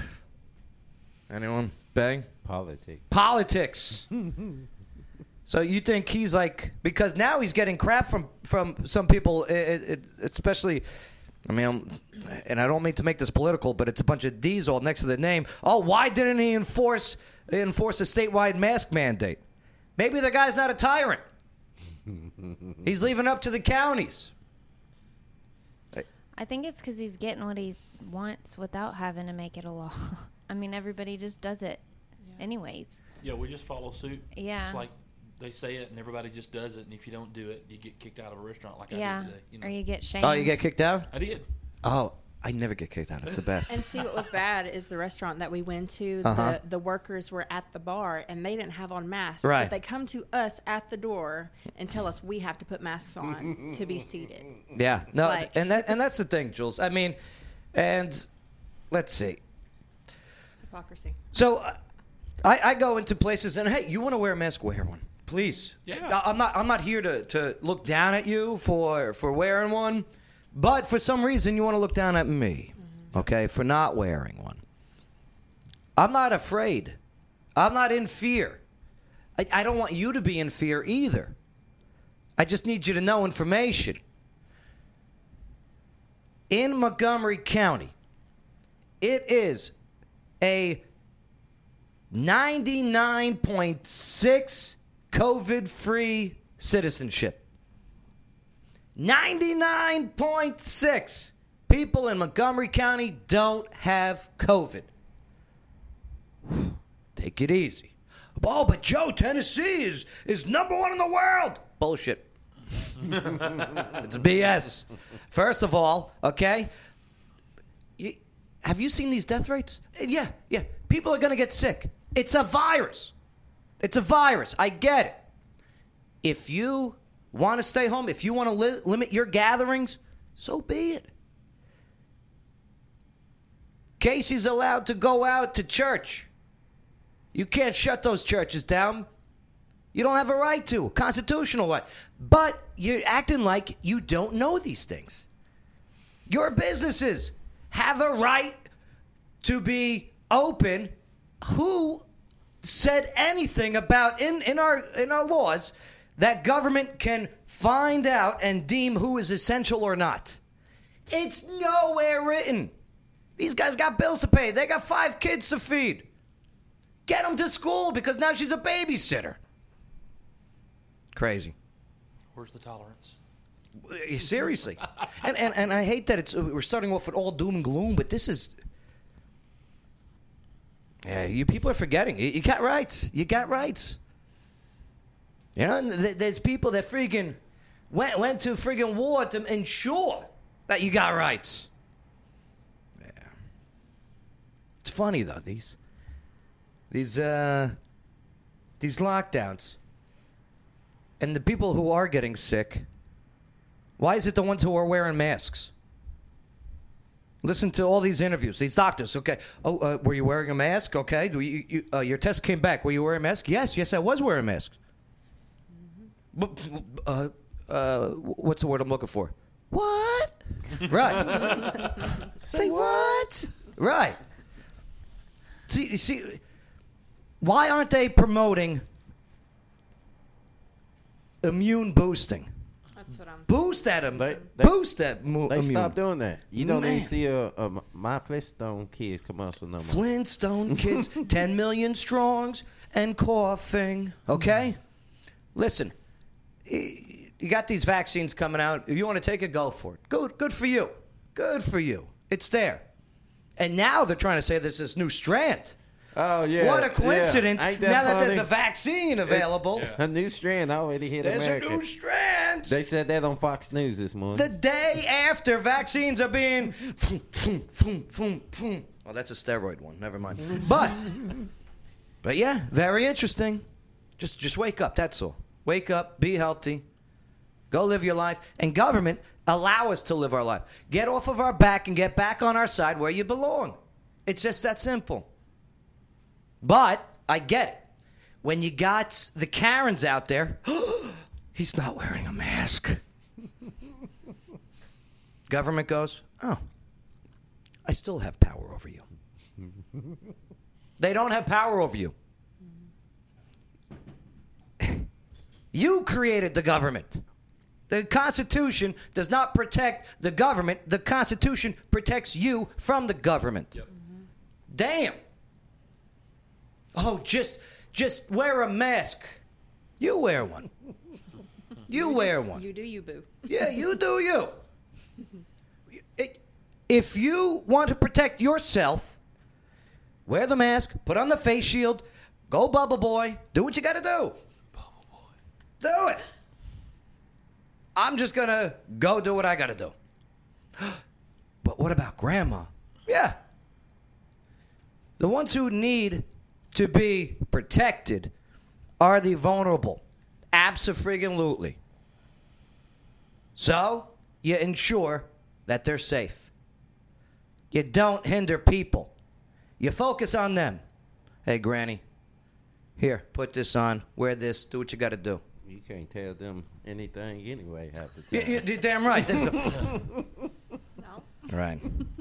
S1: Anyone? Bang?
S4: Politics.
S1: Politics. so you think he's like because now he's getting crap from from some people, i- i- i- especially. I mean, I'm, and I don't mean to make this political, but it's a bunch of D's all next to the name. Oh, why didn't he enforce enforce a statewide mask mandate? Maybe the guy's not a tyrant. He's leaving up to the counties.
S5: I think it's because he's getting what he wants without having to make it a law. I mean, everybody just does it, anyways.
S6: Yeah, we just follow suit.
S5: Yeah.
S6: It's like they say it and everybody just does it. And if you don't do it, you get kicked out of a restaurant like I
S5: yeah,
S6: did today. You know?
S5: or you get shamed.
S1: Oh, you get kicked out?
S6: I did.
S1: Oh, I never get kicked out. It's the best.
S7: And see what was bad is the restaurant that we went to.
S1: Uh-huh.
S7: The, the workers were at the bar and they didn't have on masks.
S1: Right.
S7: But they come to us at the door and tell us we have to put masks on to be seated.
S1: Yeah, no,
S7: Like-
S1: and that and that's the thing, Jules. I mean, and let's see.
S7: Hypocrisy.
S1: So uh, I, I go into places and hey, you want to wear a mask? Wear one. Please.
S6: Yeah.
S1: I- I'm not. I'm not here to, to look down at you for for wearing one, but for some reason you want to look down at me, okay, for not wearing one. I'm not afraid. I'm not in fear. I, I don't want you to be in fear either. I just need you to know information. In Montgomery County, it is a 99.6 COVID free citizenship. 99.6 people in Montgomery County don't have COVID. Take it easy. Oh, but Joe, Tennessee is, is number one in the world. Bullshit. it's BS. First of all, okay, have you seen these death rates? Yeah, yeah. People are going to get sick. It's a virus. It's a virus. I get it. If you want to stay home, if you want to li- limit your gatherings, so be it. Casey's allowed to go out to church. You can't shut those churches down. You don't have a right to, constitutional right. But you're acting like you don't know these things. Your businesses have a right to be open. Who said anything about in, in our in our laws that government can find out and deem who is essential or not? It's nowhere written. These guys got bills to pay. They got five kids to feed. Get them to school because now she's a babysitter. Crazy.
S6: Where's the tolerance?
S1: Uh, Seriously. and, and and I hate that it's we're starting off with all doom and gloom, but this is Yeah, you people are forgetting. You, you got rights. You got rights. You know, th- there's people that freaking went went to freaking war to ensure that you got rights. Yeah. It's funny though, these these uh these lockdowns. And the people who are getting sick, why is it the ones who are wearing masks? Listen to all these interviews. These doctors, okay. Oh, uh, were you wearing a mask? Okay. Do you, you, uh, your test came back. Were you wearing a mask? Yes, yes, I was wearing a mask. But, uh, uh, what's the word I'm looking for? What? Right. Say what? Right. See, see, why aren't they promoting immune boosting?
S7: That's what I'm
S1: Boost that, im-
S4: They- they-
S1: boost that mu-
S4: They
S1: immune.
S4: stopped doing that. You don't
S1: Man.
S4: even see a, a My Flintstone Kids commercial no more.
S1: Flintstone kids, 10 million strongs and coughing. Okay? Listen, y- you got these vaccines coming out. If you want to take it, go for it. Good, good for you. Good for you. It's there. And now they're trying to say there's this new strand.
S4: Oh yeah.
S1: what a
S4: yeah.
S1: coincidence!
S4: Ain't
S1: Now that there's a vaccine available,
S4: A new strand already hit
S1: there's
S4: America.
S1: a new strand.
S4: They said that on Fox News this morning.
S1: the day after vaccines are being. Boom. Oh, that's a steroid one. Never mind. But, but yeah, very interesting. Just, just wake up. That's all. Wake up. Be healthy. Go live your life. And government allow us to live our life. Get off of our back and get back on our side where you belong. It's just that simple. But I get it. When you got the Karens out there, he's not wearing a mask. Government goes, oh, I still have power over you. they don't have power over you. you created the government. The Constitution does not protect the government. The Constitution protects you from the government. Damn. Oh, just just wear a mask. You wear one. You wear one.
S7: You do you, boo.
S1: Yeah, you do you. It- If you want to protect yourself, wear the mask, put on the face shield, go Bubble Boy, do what you got to do. Bubble Boy. Do it. I'm just going to go do what I got to do. but what about grandma? Yeah. The ones who need to be protected are the vulnerable. Absolutely. So, you ensure that they're safe. You don't hinder people. You focus on them. Hey, Granny, Here, put this on. Wear this. Do what you got to do.
S4: You can't tell them anything anyway half the
S1: You,
S4: time.
S1: you, you're damn right.
S7: No.
S1: right.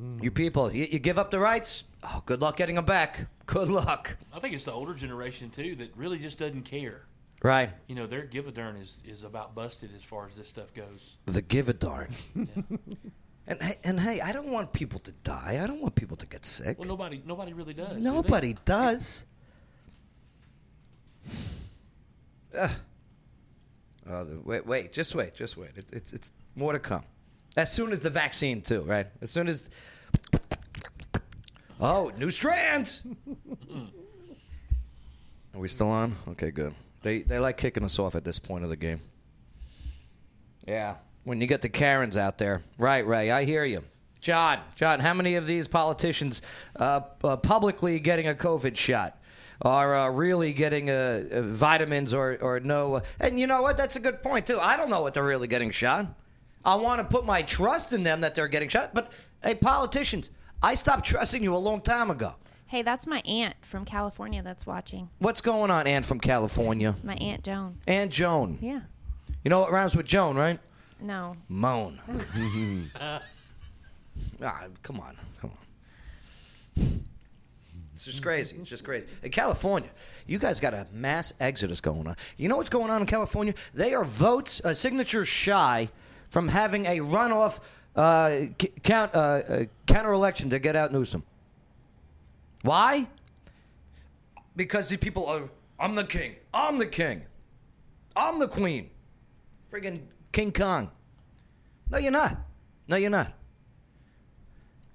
S1: Mm. You people, you, you give up the rights. Oh, good luck getting them back. Good luck.
S6: I think it's the older generation too that really just doesn't care.
S1: Right.
S6: You know, their give a darn is, is about busted as far as this stuff goes.
S1: The give a darn. and hey, and hey, I don't want people to die. I don't want people to get sick.
S6: Well, nobody nobody really does. do?
S1: Nobody does. Ugh. Oh, wait, wait, just wait, just wait. It, it's it's more to come. As soon as the vaccine, too, right? As soon as. Oh, new strands. Are we still on? Okay, good. They they like kicking us off at this point of the game. Yeah, when you get the Karens out there, right, Ray? I hear you, John. John, how many of these politicians uh, uh, publicly getting a COVID shot? Are uh, really getting uh, uh, vitamins or, or no? and you know what? That's a good point too. I don't know what they're really getting shot. I want to put my trust in them that they're getting shot. But hey, politicians, I stopped trusting you a long time ago.
S5: Hey, that's my aunt from California that's watching.
S1: What's going on, aunt from California?
S5: My aunt Joan.
S1: Aunt Joan.
S5: Yeah.
S1: You know what rhymes with Joan, right?
S5: No.
S1: Moan. ah, come on, come on. It's just crazy. It's just crazy. In California, you guys got a mass exodus going on. You know what's going on in California? They are votes, uh, signatures shy from having a runoff uh, c- count, uh, uh, counter election to get out Newsom. Why? Because the people are, I'm the king. I'm the king. I'm the queen. Friggin' King Kong. No, you're not. No, you're not.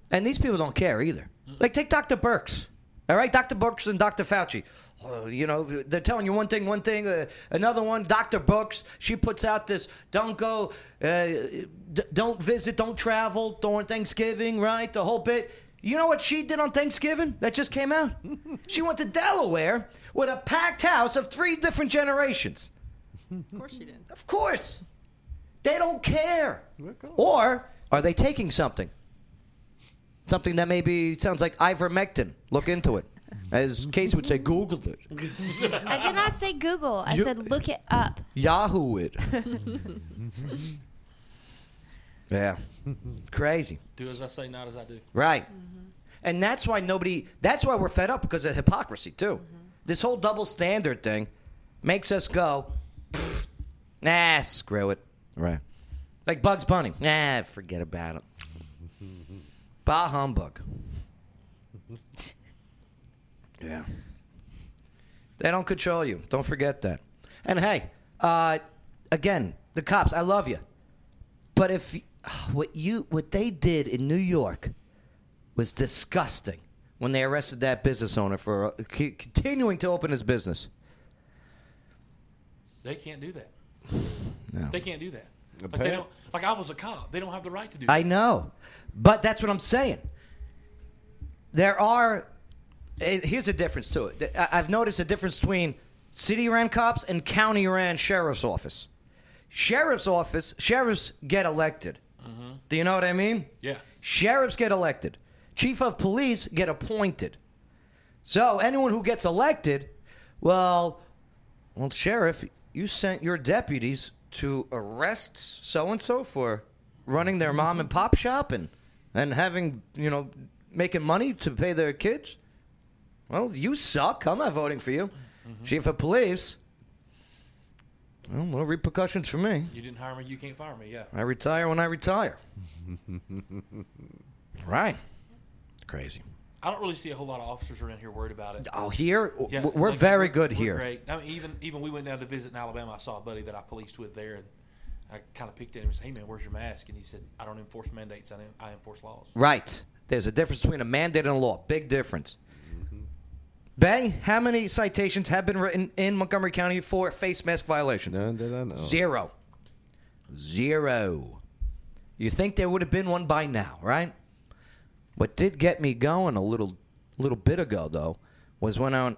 S1: And these people don't care either. Like, take Dr. Birx. All right, Dr. Birx and Dr. Fauci. Oh, you know, they're telling you one thing, one thing, uh, another one. Dr. Brooks, she puts out this don't go, uh, d- don't visit, don't travel during Thanksgiving, right? The whole bit. You know what she did on Thanksgiving that just came out? she went to Delaware with a packed house of three different generations.
S7: Of course she did.
S1: Of course. They don't care. Or are they taking something? Something that maybe sounds like ivermectin. Look into it. As Case would say, Google it.
S5: I did not say Google. I
S1: You-
S5: said look it up.
S1: Yahoo it. yeah. Crazy.
S6: Do as I say, not as I do.
S1: Right. Mm-hmm. And that's why nobody, that's why we're fed up because of hypocrisy, too. Mm-hmm. This whole double standard thing makes us go, "Pfft, nah, screw it. Right. Like Bugs Bunny. Nah, forget about it. Bah humbug. Yeah. They don't control you. Don't forget that. And hey, uh, again, the cops, I love you. But if what you what they did in New York was disgusting when they arrested that business owner for uh, c- continuing to open his business.
S6: They can't do that.
S1: No.
S6: They can't do that. Like, they don't, like I was a cop. They don't have the right to do
S1: I know, but that's what I'm saying. There are. Here's a difference to it. I- I've noticed a difference between city ran cops and county ran sheriff's office. Sheriff's office, sheriffs get elected. Mm-hmm. Do you know what I mean?
S6: Yeah.
S1: Sheriffs get elected. Chief of police get appointed. So anyone who gets elected, well, well, sheriff, you sent your deputies to arrest so and so for running their mom and pop shop and and having you know making money to pay their kids. Well, you suck. I'm not voting for you. Mm-hmm. Chief of police. Well, no repercussions for me.
S6: You didn't hire me. You can't fire me. Yeah.
S1: I retire when I retire. right. Crazy.
S6: I don't really see a whole lot of officers around here worried about it.
S1: Oh, here
S6: Yeah,
S1: we're
S6: like,
S1: very
S6: we're-
S1: good
S6: we're
S1: here.
S6: Great. I mean, even even we went down to visit in Alabama. I saw a buddy that I policed with there, and I kind of picked at him and said, "Hey man, where's your mask?" And he said, "I don't enforce mandates. I, I enforce laws."
S1: Right. There's a difference between a mandate and a law. Big difference. Bay, how many citations have been written in Montgomery County for face mask violation?
S4: None that I know.
S1: Zero. Zero. You think there would have been one by now, right? What did get me going a little little bit ago though was when I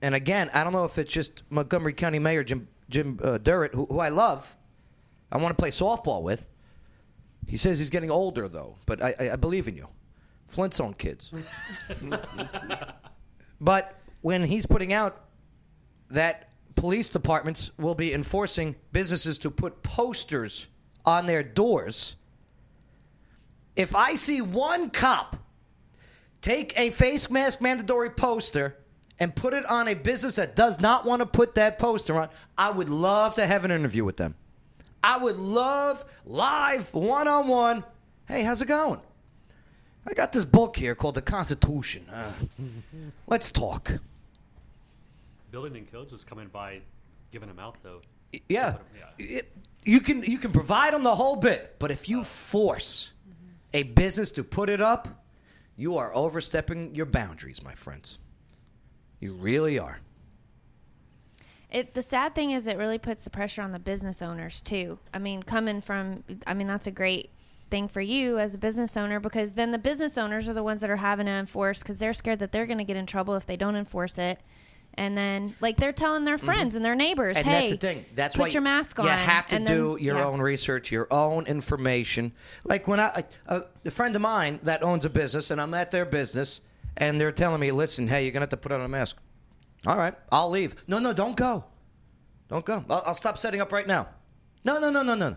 S1: and again, I don't know if it's just Montgomery County Mayor Jim Jim uh, Durrett, who, who I love. I want to play softball with. He says he's getting older though, but I, I, I believe in you. Flintstone kids. But when he's putting out that police departments will be enforcing businesses to put posters on their doors, if I see one cop take a face mask mandatory poster and put it on a business that does not want to put that poster on, I would love to have an interview with them. I would love live one on one. Hey, how's it going? I got this book here called The Constitution. Uh, let's talk.
S8: Building and codes was coming by giving them out though.
S1: Yeah. It- you can you can provide them the whole bit, but if you force a business to put it up, you are overstepping your boundaries, my friends. You really are.
S5: It, the sad thing is, it really puts the pressure on the business owners too. I mean, coming from, I mean, that's a great thing for you as a business owner because then the business owners are the ones that are having to enforce because they're scared that they're going to get in trouble if they don't enforce it. And then, like, they're telling their friends and their neighbors,
S1: Mm-hmm. And
S5: "Hey,
S1: that's the thing. That's
S5: put
S1: why
S5: your mask on."
S1: You have to
S5: And then-
S1: do your
S5: yeah.
S1: own research, your own information. Like when I, a, a friend of mine that owns a business, and I'm at their business, and they're telling me, "Listen, hey, you're gonna have to put on a mask." All right, I'll leave. No, no, don't go. Don't go. I'll, I'll stop setting up right now. No, no, no, no, no.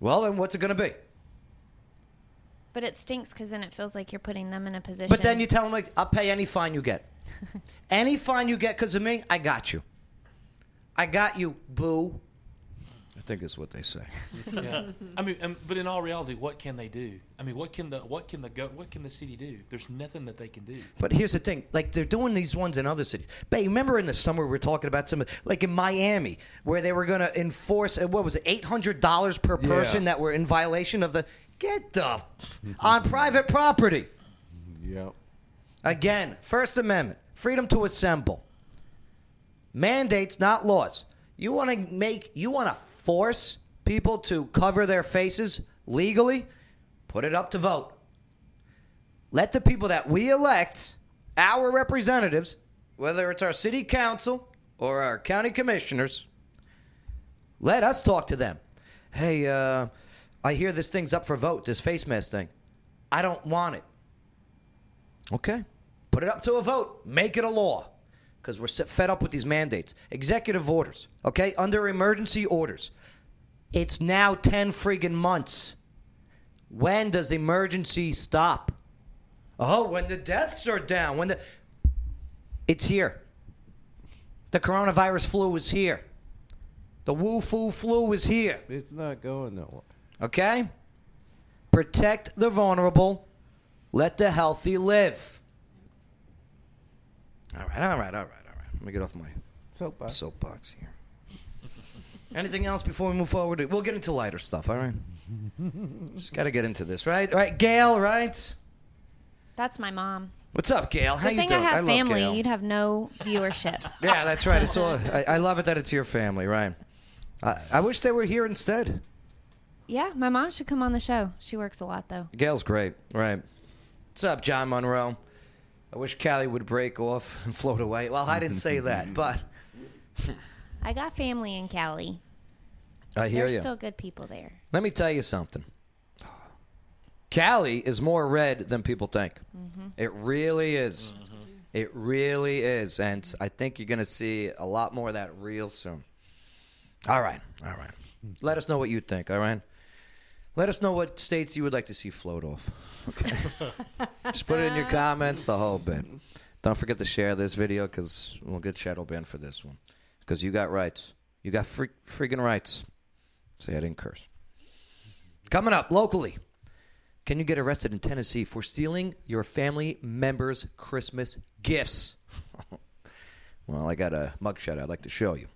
S1: Well, then what's it gonna be?
S5: But it stinks because then it feels like you're putting them in a position.
S1: But then you tell them, like, I'll pay any fine you get. any fine you get because of me, I got you. I got you, boo. I think is what they say.
S6: yeah. I mean, um, but in all reality, what can they do? I mean, what can the what can the go, what can the city do? There's nothing that they can do.
S1: But here's the thing: like they're doing these ones in other cities. But remember in the summer we were talking about some, like in Miami, where they were going to enforce uh, what was it, eight hundred dollars per
S4: Yeah.
S1: person that were in violation of the get the on private property.
S4: Yep.
S1: Again, First Amendment, freedom to assemble. Mandates, not laws. You want to make, you want to force people to cover their faces legally? Put it up to vote. Let the people that we elect, our representatives, whether it's our city council or our county commissioners, let us talk to them. Hey, uh, I hear this thing's up for vote, this face mask thing. I don't want it. Okay. Put it up to a vote. Make it a law. Because we're fed up with these mandates. Executive orders. Okay? Under emergency orders. It's now 10 friggin' months. When does emergency stop? Oh, when the deaths are down. When the. It's here. The coronavirus flu is here. The woo foo flu is here.
S4: It's not going nowhere.
S1: Okay? Protect the vulnerable. Let the healthy live. All right, all right, all right, all right. Let me get off my
S4: Soapbox.
S1: soapbox here. Anything else before we move forward? We'll get into lighter stuff, all right? Just got to get into this, right? All right, Gail, right?
S5: That's my mom.
S1: What's up, Gail? How
S5: Good
S1: you
S5: thing
S1: doing?
S5: I have
S1: love
S5: family.
S1: Gail.
S5: You'd have no viewership.
S1: Yeah, that's right. It's all. I, I love it that it's your family, right? I, I wish they were here instead.
S5: yeah, my mom should come on the show. She works a lot though.
S1: Gail's great, right? What's up, John Monroe? I wish Cali would break off and float away. Well, I didn't say that, but
S5: I got family in Cali.
S1: I hear
S5: There's
S1: you.
S5: still good people there.
S1: Let me tell you something. Cali is more red than people think. Mm-hmm. It really is. Mm-hmm. It really is, and I think you're going to see a lot more of that real soon. All right, all right. Let us know what you think. All right. Let us know what states you would like to see float off. Okay. Just put it in your comments, the whole bit. Don't forget to share this video because we'll get shadow banned for this one. Because you got rights. You got free, freaking rights. Say I didn't curse. Coming up locally. Can you get arrested in Tennessee for stealing your family members' Christmas gifts? well, I got a mugshot I'd like to show you.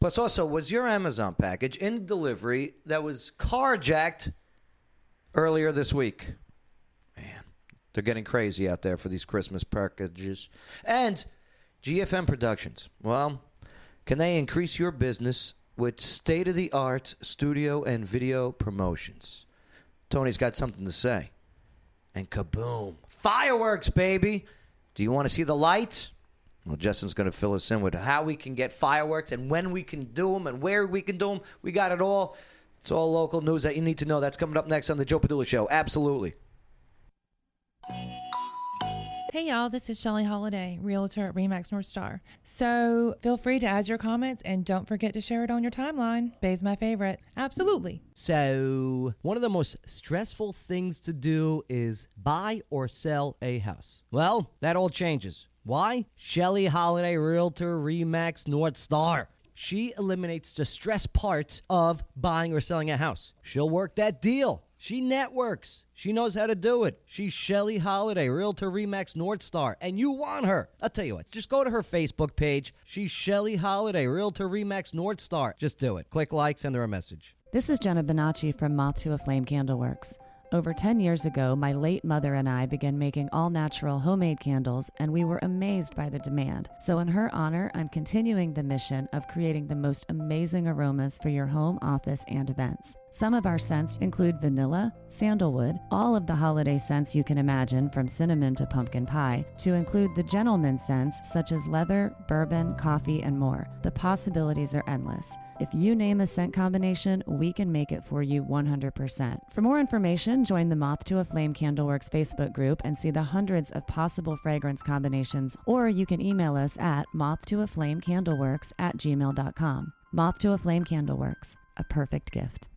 S1: Plus, also, was your Amazon package in delivery that was carjacked earlier this week? Man, they're getting crazy out there for these Christmas packages. And GFM Productions. Well, can they increase your business with state of the art studio and video promotions? Tony's got something to say. And kaboom! Fireworks, baby! Do you want to see the lights? Well, Justin's going to fill us in with how we can get fireworks and when we can do them and where we can do them. We got it all. It's all local news that you need to know. That's coming up next on the Joe Padula Show. Absolutely.
S13: Hey y'all, this is Shelly Holiday, realtor at Remax North Star. So feel free to add your comments and don't forget to share it on your timeline. Bay's my favorite. Absolutely.
S10: So, one of the most stressful things to do is buy or sell a house. Well, that all changes. Why? Shelly Holiday Realtor Remax North Star. She eliminates the stress parts of buying or selling a house. She'll work that deal. She networks. She knows how to do it. She's Shelly Holiday, Realtor Remax North Star, and you want her. I'll tell you what, just go to her Facebook page. She's Shelly Holiday, Realtor Remax North Star. Just do it. Click like, send her a message.
S14: This is Jenna Bonacci from Moth to a Flame Candleworks. Over 10 years ago, my late mother and I began making all natural homemade candles, and we were amazed by the demand. So, in her honor, I'm continuing the mission of creating the most amazing aromas for your home, office, and events. Some of our scents include vanilla, sandalwood, all of the holiday scents you can imagine, from cinnamon to pumpkin pie, to include the gentleman scents such as leather, bourbon, coffee, and more. The possibilities are endless. If you name a scent combination, we can make it for you 100%. For more information, join the Moth to a Flame Candleworks Facebook group and see the hundreds of possible fragrance combinations, or you can email us at moth to a flame candleworks at gmail.com. Moth to a Flame Candleworks, a perfect gift.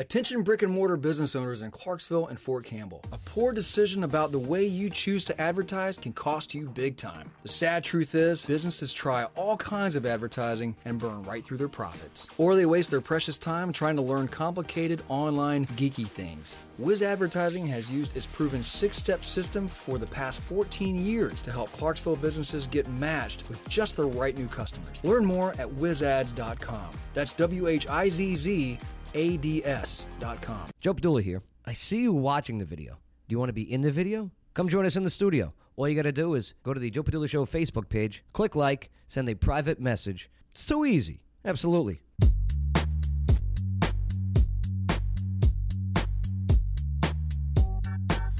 S15: Attention brick and mortar business owners in Clarksville and Fort Campbell. A poor decision about the way you choose to advertise can cost you big time. The sad truth is, businesses try all kinds of advertising and burn right through their profits. Or they waste their precious time trying to learn complicated online geeky things. Whizz Advertising has used its proven six step system for the past 14 years to help Clarksville businesses get matched with just the right new customers. Learn more at whizzads.com. That's W H I Z Z ads.com.
S10: Joe Padula here. I see you watching the video. Do you want to be in the video? Come join us in the studio. All you got to do is go to the Joe Padula Show Facebook page, click like, send a private message. It's too easy. Absolutely.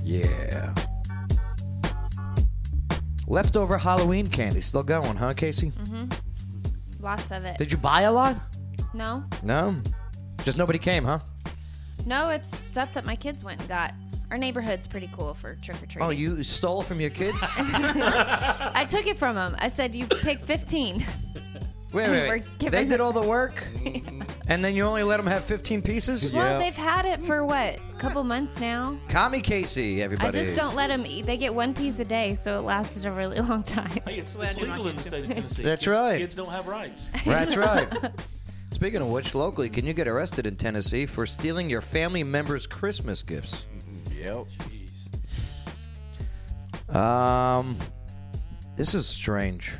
S1: Yeah. Leftover Halloween candy still going, huh, Casey?
S5: Mm-hmm. Lots of it.
S1: Did you buy a lot?
S5: No,
S1: No. Just nobody came, huh?
S5: no, it's stuff that my kids went and got. Our neighborhood's pretty cool for trick or treating.
S1: Oh, you stole from your kids?
S5: I took it from them. I said, "You pick 15."
S1: Wait, wait, wait.
S5: giving
S1: They did all the work, and then you only let them have 15 pieces?
S5: Well, they've had it for what, a couple months now.
S1: Kami Casey, everybody.
S5: I just don't let them eat. They get one piece a day, so it lasted a really long time.
S6: Hey, it's, it's legal in the state of Tennessee.
S1: That's
S6: Kids-
S1: right.
S6: Kids don't have rights.
S1: That's right. Speaking of which, locally, can you get arrested in Tennessee for stealing your family members' Christmas gifts?
S4: Yep.
S1: Um, this is strange.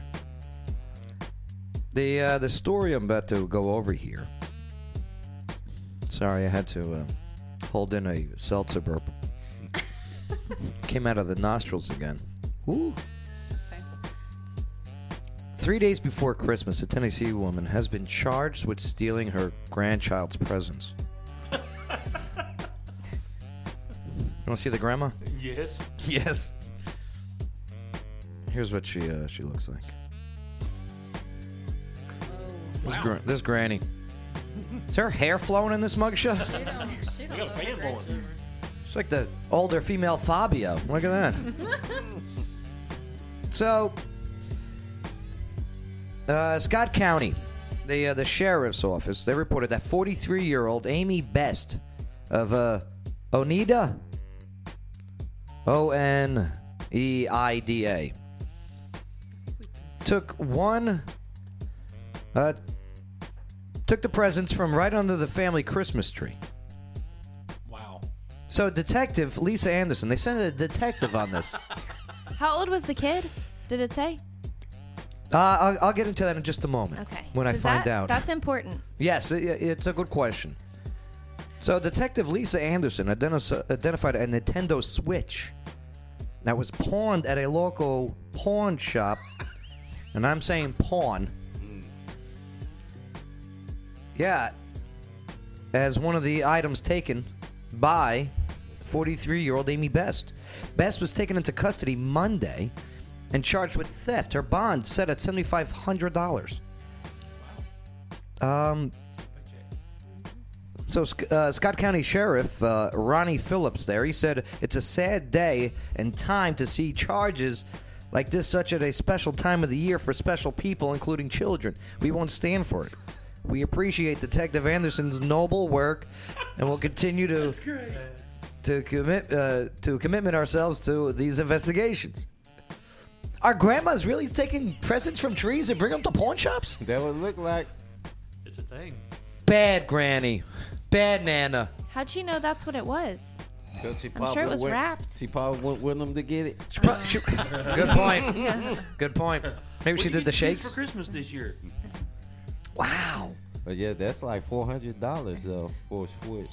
S1: The uh, the story I'm about to go over here. Sorry, I had to uh, hold in a seltzer burp. Came out of the nostrils again. Ooh. Three days before Christmas, a Tennessee woman has been charged with stealing her grandchild's presents. You want to see the grandma?
S6: Yes.
S1: Yes. Here's what she uh, she looks like. This, gr- this granny. Is her hair flowing in this mugshot?
S6: We got a fan blowing.
S1: It's like the older female Fabio. Look at that. So, uh, Scott County, the uh, the sheriff's office, they reported that 43 year old Amy Best of uh, Oneida, O N E I D A, took one, uh, took the presents from right under the family Christmas tree.
S6: Wow.
S1: So, Detective Lisa Anderson, they sent a detective on this.
S5: How old was the kid? Did it say?
S1: Uh, I'll, I'll get into that in just a moment.
S5: Okay.
S1: When I find
S5: that-
S1: out.
S5: That's important.
S1: Yes, i- it's a good question. So, Detective Lisa Anderson identi- identified a Nintendo Switch that was pawned at a local pawn shop, and I'm saying pawn. Yeah, as one of the items taken by 43 year old Amy Best. Best was taken into custody Monday and charged with theft. Her bond set at $7,500. Um, So uh, Scott County Sheriff uh, Ronnie Phillips there, he said it's a sad day and time to see charges like this such at a special time of the year for special people, including children. We won't stand for it. We appreciate Detective Anderson's noble work, and will continue to to commit uh, to commitment ourselves to these investigations. Are grandmas really taking presents from trees and bring them to pawn shops?
S4: That would look like.
S8: It's a thing.
S1: Bad granny, bad nana.
S5: How'd she know that's what it was?
S4: she
S5: I'm sure it was
S4: went,
S5: wrapped.
S4: She probably went with them to get it.
S1: Good point. Good point. Maybe she
S6: What'd you
S1: did the
S6: get
S1: shakes.
S6: for Christmas this year.
S1: Wow.
S4: But yeah, that's like four hundred dollars though for a switch.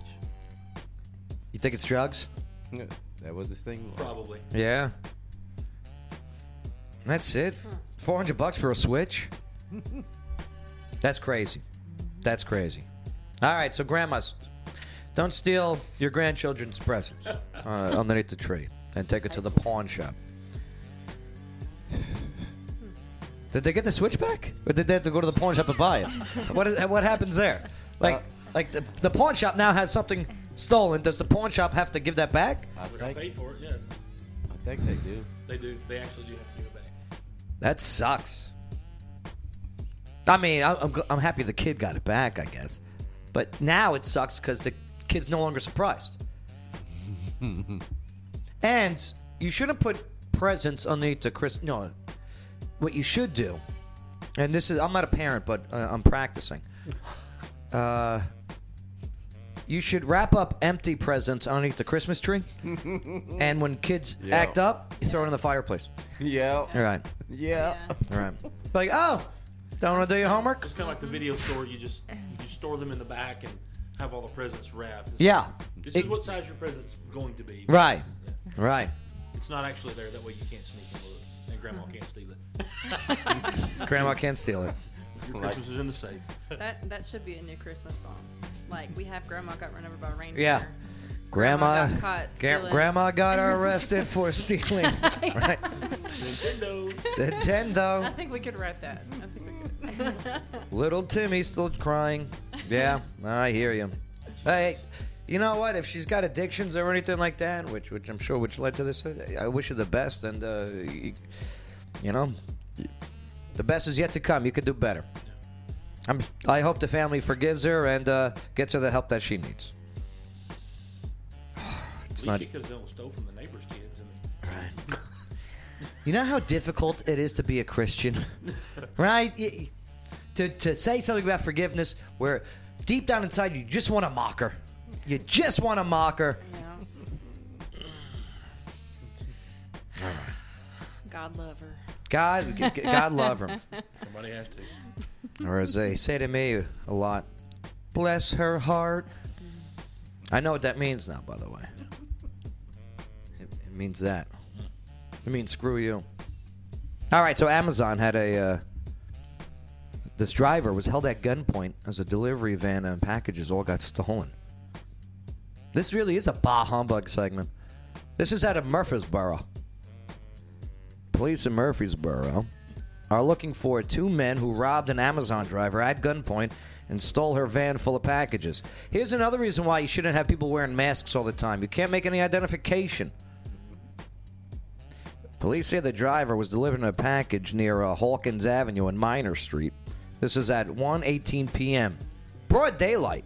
S1: You think it's drugs?
S4: Yeah, that was the thing.
S6: Probably.
S1: Yeah. That's it. Four hundred bucks for a Switch. That's crazy. That's crazy. All right, so grandmas, don't steal your grandchildren's presents uh, underneath the tree and take it to the pawn shop. Did they get the Switch back, or did they have to go to the pawn shop and buy it? What is, what happens there? Like, like the, the pawn shop now has something stolen. Does the pawn shop have to give that back?
S4: I
S6: Would I
S4: think,
S6: paid for it? Yes.
S4: I think they do.
S6: They do. They actually do have to give it back.
S1: That sucks. I mean, I'm, I'm happy the kid got it back, I guess. But now it sucks because the kid's no longer surprised. and you shouldn't put presents underneath the Chris. No, what you should do, and this is I'm not a parent, but uh, I'm practicing. Uh, you should wrap up empty presents underneath the Christmas tree, and when kids
S4: Yeah.
S1: act up, you throw it in the fireplace.
S4: Yeah.
S1: All right.
S4: Yeah.
S1: All right. Like, oh, don't want to do your homework?
S6: It's kind of like the video store. You just you store them in the back and have all the presents wrapped. This-
S1: Yeah.
S6: This
S1: It-
S6: is what size your present's going to be.
S1: Right.
S6: Yeah.
S1: Right.
S6: It's not actually there. That way you can't sneak and look, and Grandma can't steal it.
S1: Grandma can't steal it.
S6: Your Christmas is in the safe.
S7: That that should be a new Christmas song. Like we have Grandma got run over by a reindeer.
S1: Yeah. Grandma,
S7: got caught
S1: Gra- grandma got arrested for stealing. right.
S6: Nintendo.
S1: Nintendo.
S7: I think we could write that. I think we could.
S1: Little Timmy's still crying. Yeah, I hear you. Hey, you know what? If she's got addictions or anything like that, which which I'm sure which led to this, I wish her the best. And uh, you, you know, the best is yet to come. You could do better. I'm. I hope the family forgives her and uh, gets her the help that she needs. It's not.
S6: she could have done stole from the neighbor's kids. And
S1: You know how difficult it is to be a Christian, right? Y- To to say something about forgiveness where deep down inside you just want to mock her. You just want to mock her.
S7: God love her.
S1: God, g- g- God love her.
S6: somebody has to.
S1: Or as they say to me a lot, bless her heart. Mm-hmm. I know what that means now, by the way. Means that. It means screw you. All right, so Amazon had a. Uh, this driver was held at gunpoint as a delivery van and packages all got stolen. This really is a bah humbug segment. This is out of Murfreesboro. Police in Murfreesboro are looking for two men who robbed an Amazon driver at gunpoint and stole her van full of packages. Here's another reason why you shouldn't have people wearing masks all the time. You can't make any identification. Police say the driver was delivering a package near uh, Hawkins Avenue and Minor Street. This is at 1:18 p.m. Broad daylight.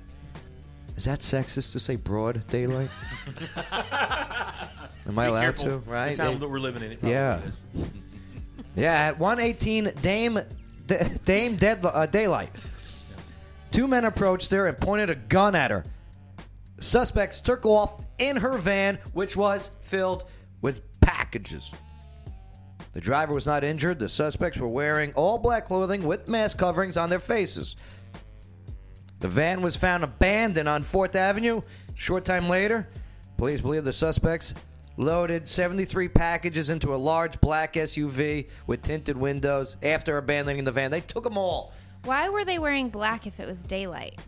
S1: Is that sexist to say broad daylight? Am I
S6: Be
S1: allowed
S6: careful.
S1: to? Right?
S6: The time that we're living in, it
S1: yeah. Yeah, at 1:18, Dame D- Dame Dead, uh, Daylight. Two men approached her and pointed a gun at her. Suspects took off in her van, which was filled with packages. The driver was not injured. The suspects were wearing all black clothing with mask coverings on their faces. The van was found abandoned on 4th Avenue. Short time later, police believe the suspects loaded 73 packages into a large black SUV with tinted windows after abandoning the van. They took them all.
S5: Why were they wearing black if it was daylight?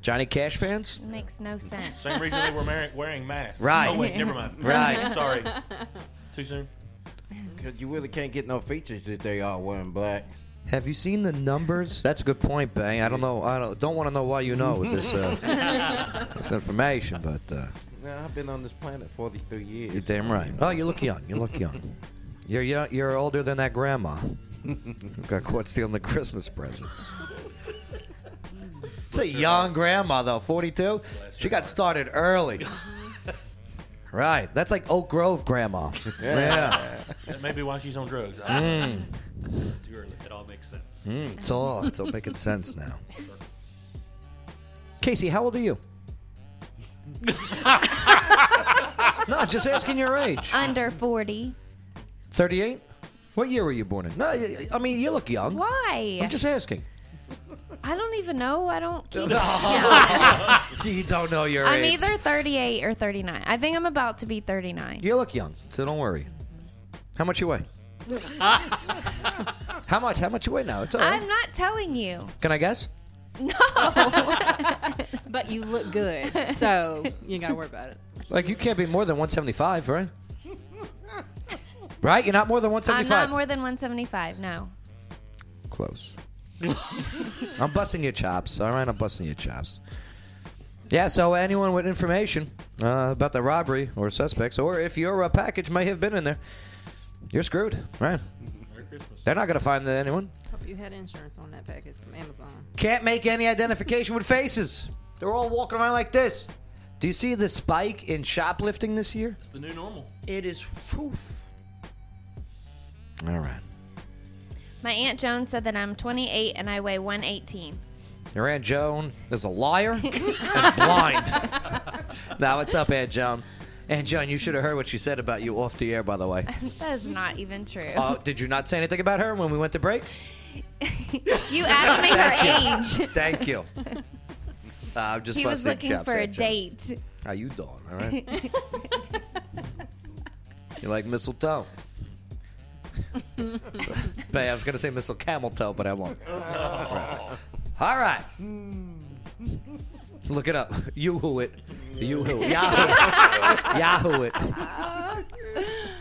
S1: Johnny Cash fans?
S5: It makes no sense.
S6: Same reason they were wearing, wearing masks.
S1: Right.
S6: Oh wait, never mind.
S1: Right.
S6: Sorry. Too soon.
S4: Cause you really can't get no features if they all wearing black.
S1: Have you seen the numbers? That's a good point, Bang. I don't know. I don't, don't want to know why you know this uh, this information, but uh,
S4: Yeah, I've been on this planet 43 years.
S1: you're damn right. Oh, you look young. You look young. You're young, you're older than that grandma. who Got caught stealing the Christmas present. It's a young grandma though, 42. She got started early. Right. That's like Oak Grove grandma. Yeah.
S6: That may be why she's on drugs.
S1: Mm.
S8: Too early. It all makes sense.
S1: Mm, it's all it's all making sense now. Casey, how old are you? no, just asking your age.
S5: Under 40.
S1: 38? What year were you born in? No, I I mean, you look young.
S5: Why?
S1: I'm just asking.
S5: I don't even know. I don't keep.
S1: you don't know your
S5: I'm
S1: age.
S5: either 38 or 39. I think I'm about to be 39.
S1: You look young, so don't worry. How much you weigh? How much? How much you weigh now? It's all right.
S5: I'm not telling you.
S1: Can I guess?
S5: No.
S7: but you look good, so you ain't gotta worry about it.
S1: Like you can't be more than 175, right? Right? You're not more than
S5: I'm
S1: 175.
S5: not more than 175. No.
S1: Close. I'm busting your chops. All right, I'm busting your chops. Yeah, so anyone with information uh, about the robbery or suspects, or if your uh, package may have been in there, you're screwed, right?
S6: Merry Christmas.
S1: They're not going to find anyone.
S7: Hope you had insurance on that package from Amazon.
S1: Can't make any identification with faces. They're all walking around like this. Do you see the spike in shoplifting this year?
S6: It's the new normal.
S1: It is. Oof. All right.
S5: My Aunt Joan said that I'm 28 and I weigh 118.
S1: Your Aunt Joan is a liar and blind. now, what's up, Aunt Joan? Aunt Joan, you should have heard what she said about you off the air, by the way.
S5: that is not even true.
S1: Oh, did you not say anything about her when we went to break?
S5: you asked me her
S1: Thank you.
S5: age.
S1: Thank you. Uh, I'm just
S5: he was
S1: busting
S5: looking
S1: chops,
S5: for a
S1: Aunt Joan.
S5: date.
S1: How you doing? All right. you like mistletoe? but I was gonna say missile camel toe, but I won't. All right. Look it up. You who it. You who. Yahoo. Yahoo it.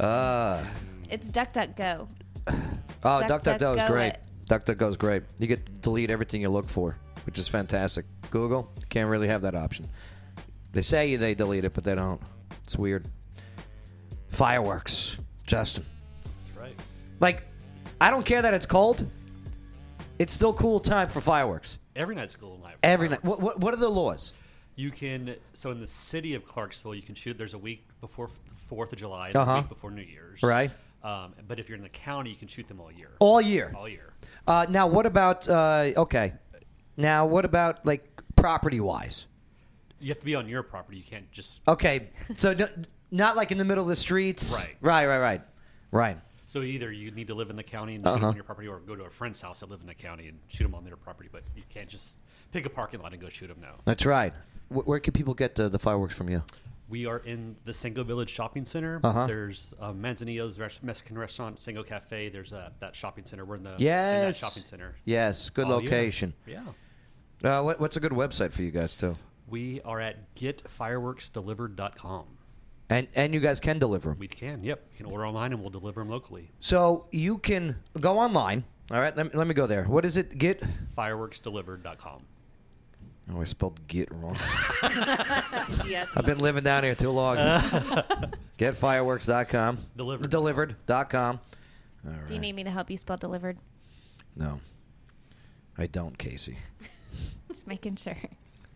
S1: Uh,
S5: It's Duck Duck Go.
S1: oh,
S5: Duck,
S1: DuckDuckGo
S5: Duck,
S1: is
S5: Go
S1: great.
S5: it.
S1: DuckDuckGo is great. You get to delete everything you look for, which is fantastic. Google can't really have that option. They say they delete it, but they don't. It's weird. Fireworks, Justin.
S8: That's right.
S1: Like, I don't care that it's cold. It's still cool time for fireworks.
S8: Every night's cool night. for
S1: Every night. What, what, what are the laws?
S8: You can so in the city of Clarksville, you can shoot. There's a week before the Fourth of July, and
S1: Uh-huh.
S8: week before New Year's.
S1: Right.
S8: Um, but if you're in the county, you can shoot them all year.
S1: All year.
S8: All year.
S1: Uh, now, what about? Uh, okay. Now, what about like property wise?
S8: You have to be on your property. You can't just.
S1: Okay, so not like in the middle of the streets.
S8: Right.
S1: Right. Right. Right. Right.
S8: So either you need to live in the county and shoot
S1: Uh-huh.
S8: on your property, or go to a friend's house that live in the county and shoot them on their property. But you can't just pick a parking lot and go shoot them. No.
S1: That's right. Wh- where can people get the, the fireworks from you?
S8: We are in the Sango Village Shopping Center.
S1: Uh-huh.
S8: There's uh, Manzanillo's res- Mexican restaurant, Sango Cafe. There's uh, that shopping center. We're in the in that
S1: Yes.
S8: shopping center.
S1: Yes. Good
S8: all year.
S1: location.
S8: Yeah.
S1: Uh, what, what's a good website for you guys too?
S8: We are at getfireworksdelivered.com.
S1: And and you guys can deliver them.
S8: We can. Yep. You can order online and we'll deliver them locally.
S1: So you can go online. All right. Let me, let me go there. What is it? Get.
S8: Fireworksdelivered.com.
S1: Oh, I spelled get wrong.
S7: yeah,
S1: I've been living down here too long. Getfireworks.com.
S8: Delivered.
S1: Delivered.com. All right.
S5: Do you need me to help you spell delivered?
S1: No. I don't, Casey.
S5: Just making sure.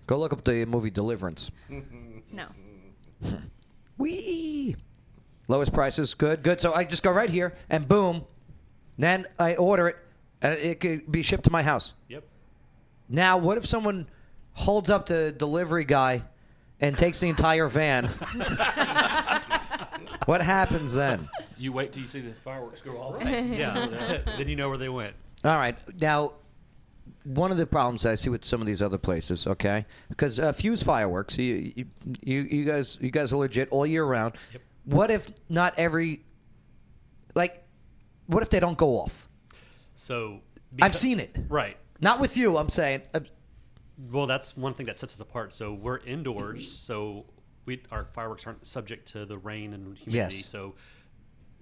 S1: Go look up the movie Deliverance.
S5: No.
S1: Wee. Lowest prices, good, good. So I just go right here and boom, then I order it, and it could be shipped to my house.
S8: Yep.
S1: Now, what if someone holds up the delivery guy and takes the entire van? what happens then?
S6: You wait till you see the fireworks go off.
S8: Yeah. then you know where they went.
S1: All right. Now, one of the problems I see with some of these other places, okay, because uh, Fuse Fireworks, you, you you you guys you guys are legit all year round. What if not every, like, what if they don't go off?
S8: So
S1: I've seen it.
S8: Right.
S1: Not with you. I'm saying. Uh,
S8: Well, that's one thing that sets us apart. So we're indoors, so we our fireworks aren't subject to the rain and humidity.
S1: Yes.
S8: So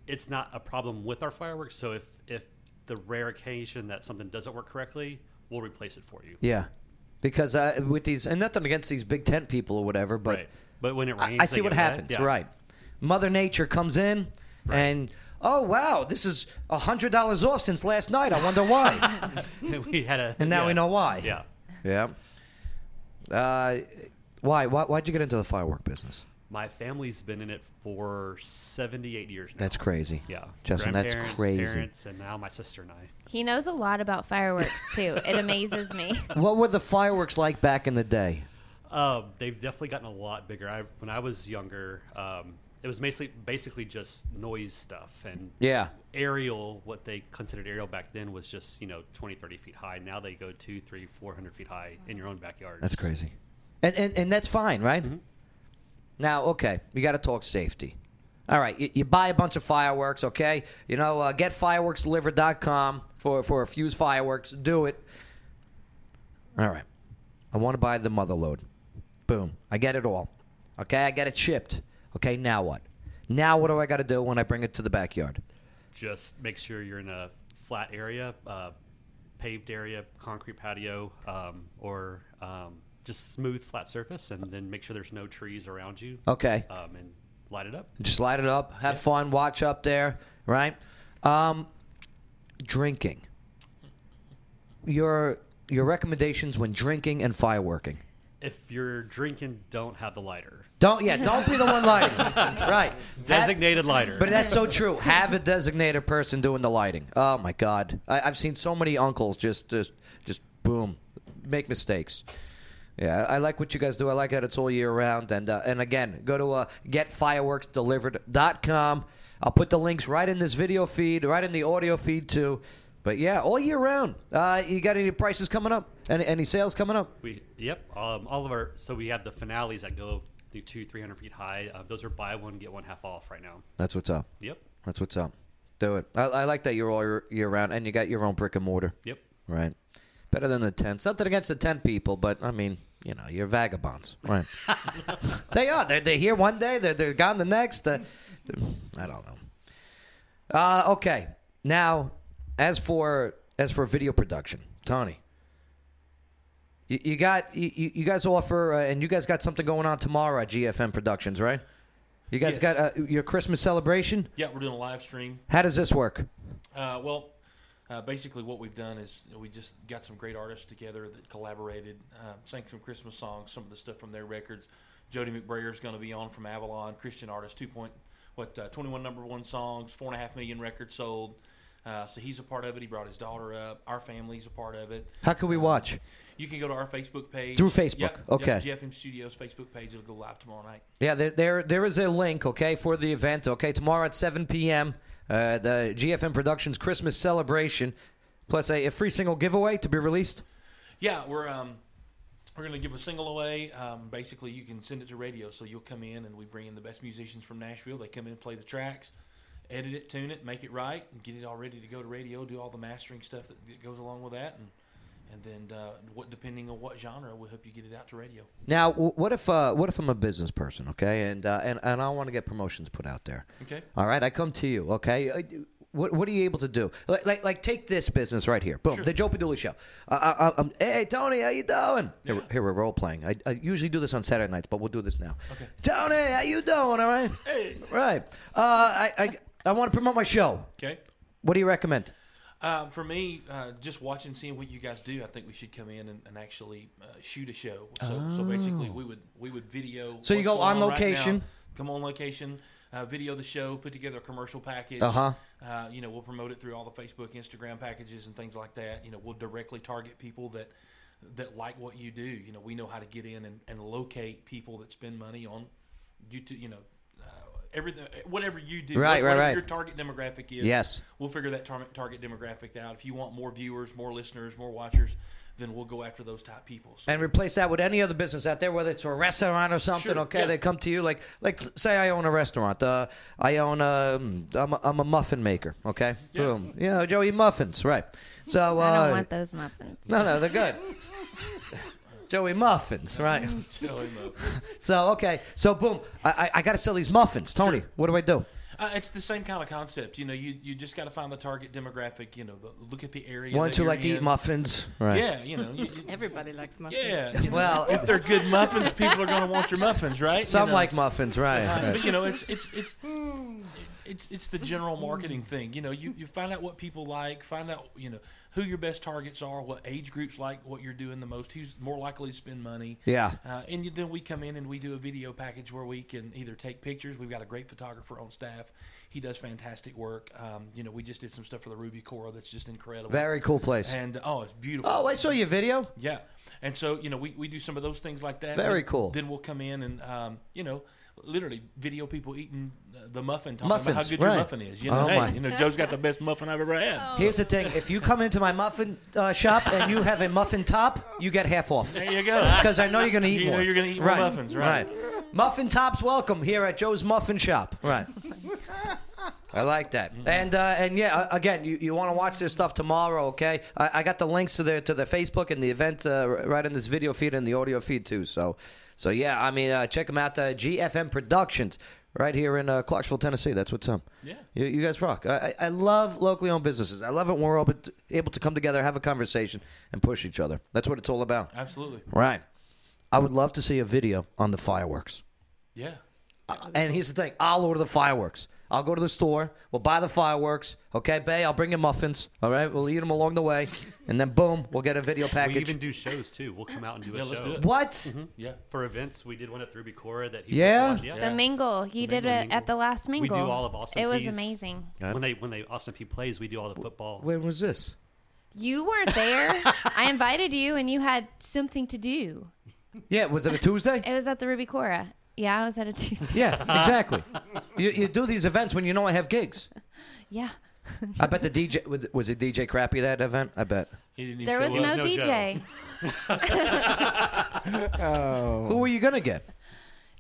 S8: it's not a problem with our fireworks. So if if the rare occasion that something doesn't work correctly, we'll replace it for you.
S1: Yeah, because uh, with these, and nothing against these big tent people or whatever, but
S8: Right. But when it rains,
S1: I, see what happens.
S8: Yeah.
S1: Right, Mother Nature comes in and. Oh wow! This is a hundred dollars off since last night. I wonder why.
S8: we had a,
S1: and now
S8: yeah.
S1: we know why.
S8: Yeah.
S1: Yeah. Uh, why? Why? Why'd you get into the firework business?
S8: My family's been in it for 78 years now.
S1: That's crazy.
S8: Yeah.
S1: Justin, that's crazy.
S8: Parents, and now my sister and I.
S5: He knows a lot about fireworks too. It amazes me.
S1: What were the fireworks like back in the day?
S8: Um, they've definitely gotten a lot bigger. I, when I was younger, um, it was basically basically just noise stuff and
S1: Yeah.
S8: aerial. What they considered aerial back then was just you know 20, 30 feet high. Now they go two, three, four hundred feet high in your own backyard.
S1: That's crazy. And and, and that's fine, right?
S8: Mm-hmm.
S1: Now, okay, we got to talk safety. All right, you, you buy a bunch of fireworks, okay? You know, uh, getfireworksdelivered.com for for a fuse fireworks. Do it. All right, I want to buy the mother load. Boom, I get it all. Okay, I get it shipped. Okay, now what? Now what do I got to do when I bring it to the backyard?
S8: Just make sure you're in a flat area, uh, paved area, concrete patio, um, or um, just smooth flat surface, and then make sure there's no trees around you.
S1: Okay.
S8: Um, and light it up.
S1: Just light it up, have fun, watch up there, right? Um, drinking. Your your recommendations when drinking and fireworking.
S8: If you're drinking, don't have the lighter.
S1: Don't yeah, don't be the one lighting. right.
S8: Designated lighter.
S1: But that's so true. Have a designated person doing the lighting. Oh my God, I, I've seen so many uncles just just just boom, make mistakes. Yeah, I like what you guys do. I like that it's all year round. And uh, and again, go to uh, getfireworksdelivered.com. I'll put the links right in this video feed, right in the audio feed too. But yeah, all year round. Uh, you got any prices coming up? Any any sales coming up?
S8: We yep. Um, all of our so we have the finales that go through two, three hundred feet high. Uh, those are buy one get one half off right now.
S1: That's what's up.
S8: Yep.
S1: That's what's up. Do it. I, I like that you're all year, year round, and you got your own brick and mortar.
S8: Yep.
S1: Right. Better than the tents. Nothing against the tent people, but I mean, you know, you're vagabonds, right? they are. They're, they're here one day. They're they're gone the next. Uh, I don't know. Uh, okay. Now, as for as for video production, Tony, you, you got you, you you guys offer, uh, and you guys got something going on tomorrow at GFM Productions, right? You guys
S6: Yes.
S1: got uh, your Christmas celebration.
S6: Yeah, we're doing a live stream.
S1: How does this work?
S6: Uh, well, uh, basically, what we've done is we just got some great artists together that collaborated, uh, sang some Christmas songs, some of the stuff from their records. Jody McBrayer is going to be on from Avalon, Christian artist, two point what uh, twenty one number one songs, four and a half million records sold. Uh, so he's a part of it. He brought his daughter up. Our family's a part of it.
S1: How can we watch?
S6: You can go to our Facebook page
S1: Through Facebook,
S6: Yep,
S1: okay.
S6: Yep, GFM Studios Facebook page. It'll go live tomorrow night.
S1: Yeah, there, there there is a link, okay, for the event. Okay, tomorrow at 7 p.m. Uh, the GFM Productions Christmas celebration, plus a, a free single giveaway to be released.
S6: Yeah, we're um, we're going to give a single away. Um, basically, you can send it to radio, so you'll come in and we bring in the best musicians from Nashville. They come in, and play the tracks, edit it, tune it, make it right, and get it all ready to go to radio. Do all the mastering stuff that goes along with that, and and then uh, what depending on what genre, we'll help you get it out to radio.
S1: Now, what if uh, what if I'm a business person, okay, and uh, and and I want to get promotions put out there.
S6: Okay.
S1: All right, I come to you, okay. Uh, What, what are you able to do? Like, like, like take this business right here. Boom, the Joe Padula Show. Uh, I, I'm, hey, Tony, how you doing? Here, here we're role playing. I, I usually do this on Saturday nights, but we'll do this now.
S6: Okay.
S1: Tony, how you doing? All right.
S6: Hey.
S1: Right. Uh, I, I, I want to promote my show.
S6: Okay.
S1: What do you recommend?
S6: Um, for me, uh, just watching, seeing what you guys do, I think we should come in and, and actually uh, shoot a show. So, so basically, we would we would video.
S1: So you go on location?
S6: now, come on location, uh, video the show, put together a commercial package.
S1: Uh-huh.
S6: Uh, you know, we'll promote it through all the Facebook, Instagram packages, and things like that. You know, we'll directly target people that that like what you do. You know, we know how to get in and, and locate people that spend money on YouTube. You know. Uh, Everything, whatever you do,
S1: Right, right, right.
S6: Your target demographic is.
S1: Yes.
S6: We'll figure that tar- target demographic out. If you want more viewers, more listeners, more watchers, then we'll go after those type people. So,
S1: And replace that with any other business out there, whether it's a restaurant or something.
S6: Sure,
S1: okay,
S6: yeah.
S1: they come to you like, like say I own a restaurant. Uh, I own a, I'm a, I'm a muffin maker. Okay, boom. You know, Joey muffins, right? So uh,
S5: I don't want those muffins.
S1: No, no, they're good. Joey muffins, right?
S6: Joey muffins.
S1: So okay, so boom, I I, I got to sell these muffins, Tony. What do I do?
S6: Uh, it's the same kind of concept. You know, you, you just got to find the target demographic. You know, the, look at the area.
S1: Ones
S6: that
S1: who like to eat muffins. Right.
S6: Yeah, you know. You, you-
S7: Everybody likes muffins.
S6: yeah. you know,
S1: Well-
S6: if they're good muffins, people are going to want your muffins, right? You
S1: Some
S6: know?
S1: like muffins, right?
S6: Uh,
S1: right.
S6: But you know, it's it's it's it's it's the general marketing thing. You know, you, you find out what people like, find out you know who your best targets are, what age groups like, what you're doing the most, who's more likely to spend money.
S1: Yeah.
S6: Uh, and then we come in and we do a video package where we can either take pictures. We've got a great photographer on staff. He does fantastic work. Um, you know, we just did some stuff for the Ruby Cora that's just incredible.
S1: Very cool place.
S6: And oh, it's beautiful.
S1: Oh, I saw your video.
S6: Yeah. And so, you know, we, we do some of those things like that.
S1: Very cool.
S6: Then we'll come in and, um, you know, literally video people eating the muffin, talking about how good
S1: right.
S6: your muffin is. You know,
S1: Oh,
S6: hey,
S1: my.
S6: you know, Joe's got the best muffin I've ever had.
S1: Here's the thing: if you come into my muffin uh, shop and you have a muffin top, you get half off.
S6: There you go.
S1: Because I know you're going to eat
S6: You know
S1: more.
S6: you're gonna eat more muffins, right.
S1: Muffin tops, welcome here at Joe's Muffin Shop. Right. I like that. And uh, and yeah, uh, again, you, you want to watch this stuff tomorrow, okay? I, I got the links to the to the Facebook and the event uh, right in this video feed and the audio feed too. So so yeah, I mean, uh, check them out. Uh, GFM Productions. Right here in uh, Clarksville, Tennessee. That's what's up.
S6: Yeah.
S1: You, you guys rock. I, I love locally owned businesses. I love it when we're to, able to come together, have a conversation, and push each other. That's what it's all about.
S6: Absolutely.
S1: Right. I would love to see a video on the fireworks.
S6: Yeah.
S1: And here's the thing I'll order the fireworks. I'll go to the store. We'll buy the fireworks. Okay, Bay, I'll bring you muffins. All right, we'll eat them along the way. And then, boom, we'll get a video package.
S8: We
S1: package.
S8: even do shows too. We'll come out and do
S6: Yeah,
S8: a
S6: let's
S8: show.
S6: do it.
S1: What?
S8: Mhm.
S6: Yeah.
S8: For events, we did one at Ruby Cora that he
S1: Yeah?
S8: watched. yeah.
S5: The mingle. You
S8: The
S5: did
S8: mingle,
S5: it
S8: mingle.
S5: at the last mingle.
S8: We do all of Austin
S5: It was
S8: Peay's-
S5: amazing.
S8: When they when they Austin Peay plays, we do all the football.
S1: When was this?
S5: You weren't there. I invited you, and you had something to do.
S1: Yeah, was it a Tuesday?
S5: It was at the Ruby Cora. Yeah, I was at a Tuesday.
S1: Yeah, exactly. you, you do these events when you know I have gigs.
S5: Yeah.
S1: I bet the DJ was, was it DJ crappy that event. I bet.
S6: He didn't even
S5: There was
S6: show
S5: no. DJ.
S4: Oh.
S1: Who were you gonna get?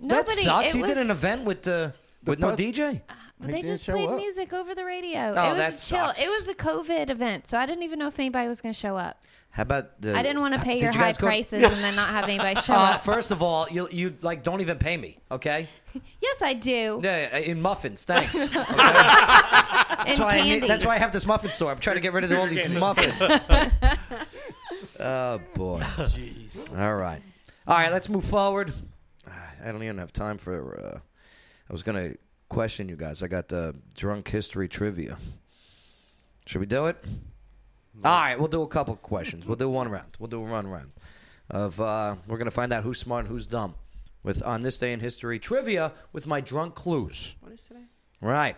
S5: Nobody.
S1: that sucks.
S5: It
S1: you did an event with uh, with no
S4: bus-
S1: DJ.
S5: But they
S4: didn't
S5: just
S4: show
S5: played
S4: up.
S5: music over the radio.
S1: Oh,
S5: it was
S1: that
S5: chill.
S1: sucks.
S5: It was a COVID event, so I didn't even know if anybody was going to show up.
S1: How about the?
S5: I didn't want to pay
S1: Did
S5: your
S1: you
S5: high
S1: go-
S5: prices and then not have anybody show
S1: Uh,
S5: up.
S1: first of all, you you like don't even pay me, okay?
S5: Yes, I do.
S1: Yeah, in muffins, thanks.
S5: and
S1: That's why, I
S5: candy.
S1: need, that's why I have this muffin store. I'm trying to get rid of all these muffins. oh boy.
S6: Jeez.
S1: All right. All right. Let's move forward. I don't even have time for. Uh, I was gonna question you guys. I got the drunk history trivia. Should we do it? All right. We'll do a couple questions. We'll do one round. We'll do a run round of. Uh, we're gonna find out who's smart and who's dumb. With on this day in history trivia with my drunk clues.
S7: What is today?
S1: Right.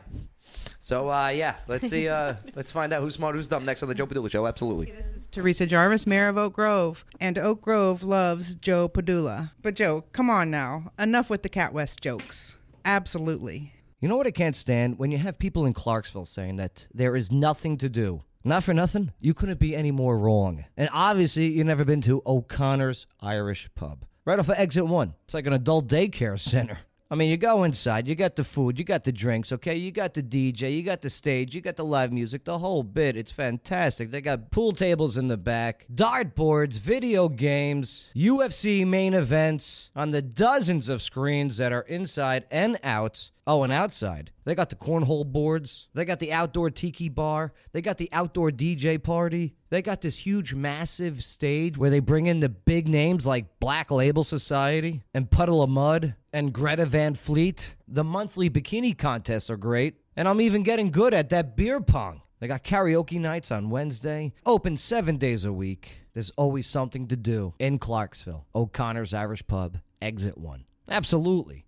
S1: So uh, yeah, let's see. Uh, let's find out who's smart, who's dumb next on the Joe Padula Show. Absolutely.
S16: Theresa Jarvis, mayor of Oak Grove, and Oak Grove loves Joe Padula. But Joe, come on now, enough with the Cat West jokes. Absolutely.
S10: You know what I can't stand? When you have people in Clarksville saying that there is nothing to do. Not for nothing, you couldn't be any more wrong. And obviously, you've never been to O'Connor's Irish Pub. Right off of exit one. It's like an adult daycare center. I mean, you go inside, you got the food, you got the drinks, okay? You got the DJ, you got the stage, you got the live music, the whole bit. It's fantastic. They got pool tables in the back, dart boards, video games, UFC main events on the dozens of screens that are inside and out. Oh, and outside, they got the cornhole boards. They got the outdoor tiki bar. They got the outdoor DJ party. They got this huge, massive stage where they bring in the big names like Black Label Society and Puddle of Mudd and Greta Van Fleet. The monthly bikini contests are great. And I'm even getting good at that beer pong. They got karaoke nights on Wednesday, open seven days a week. There's always something to do in Clarksville. O'Connor's Irish Pub, exit one. Absolutely.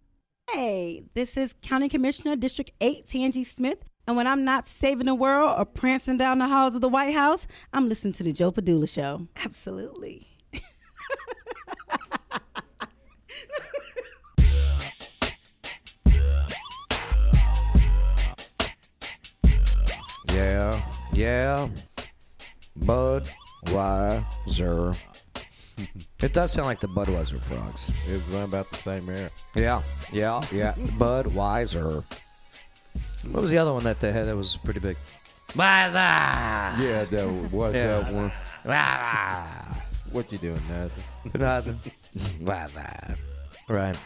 S17: Hey, this is County Commissioner District 8, Tangi Smith. And when I'm not saving the world or prancing down the halls of the White House, I'm listening to the Joe Padula Show. Absolutely.
S1: Yeah, yeah. Budweiser. It does sound like the Budweiser frogs.
S4: It was run about the same era.
S1: Yeah, yeah, yeah. Budweiser. What was the other one that they had that was pretty big? Budweiser.
S4: Yeah, that was
S1: Yeah.
S4: that one. What you doing, Nathan?
S1: Nothing. Budweiser. Right.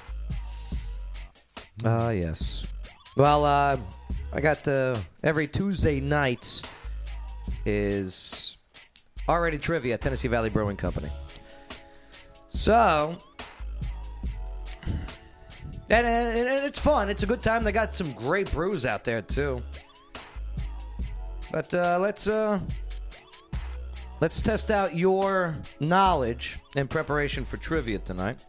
S1: Ah, yes. Well, uh, I got uh, every Tuesday night is already trivia Tennessee Valley Brewing Company. So, and, and, it's fun. It's a good time. They got some great brews out there too. But uh, let's uh, let's test out your knowledge in preparation for trivia tonight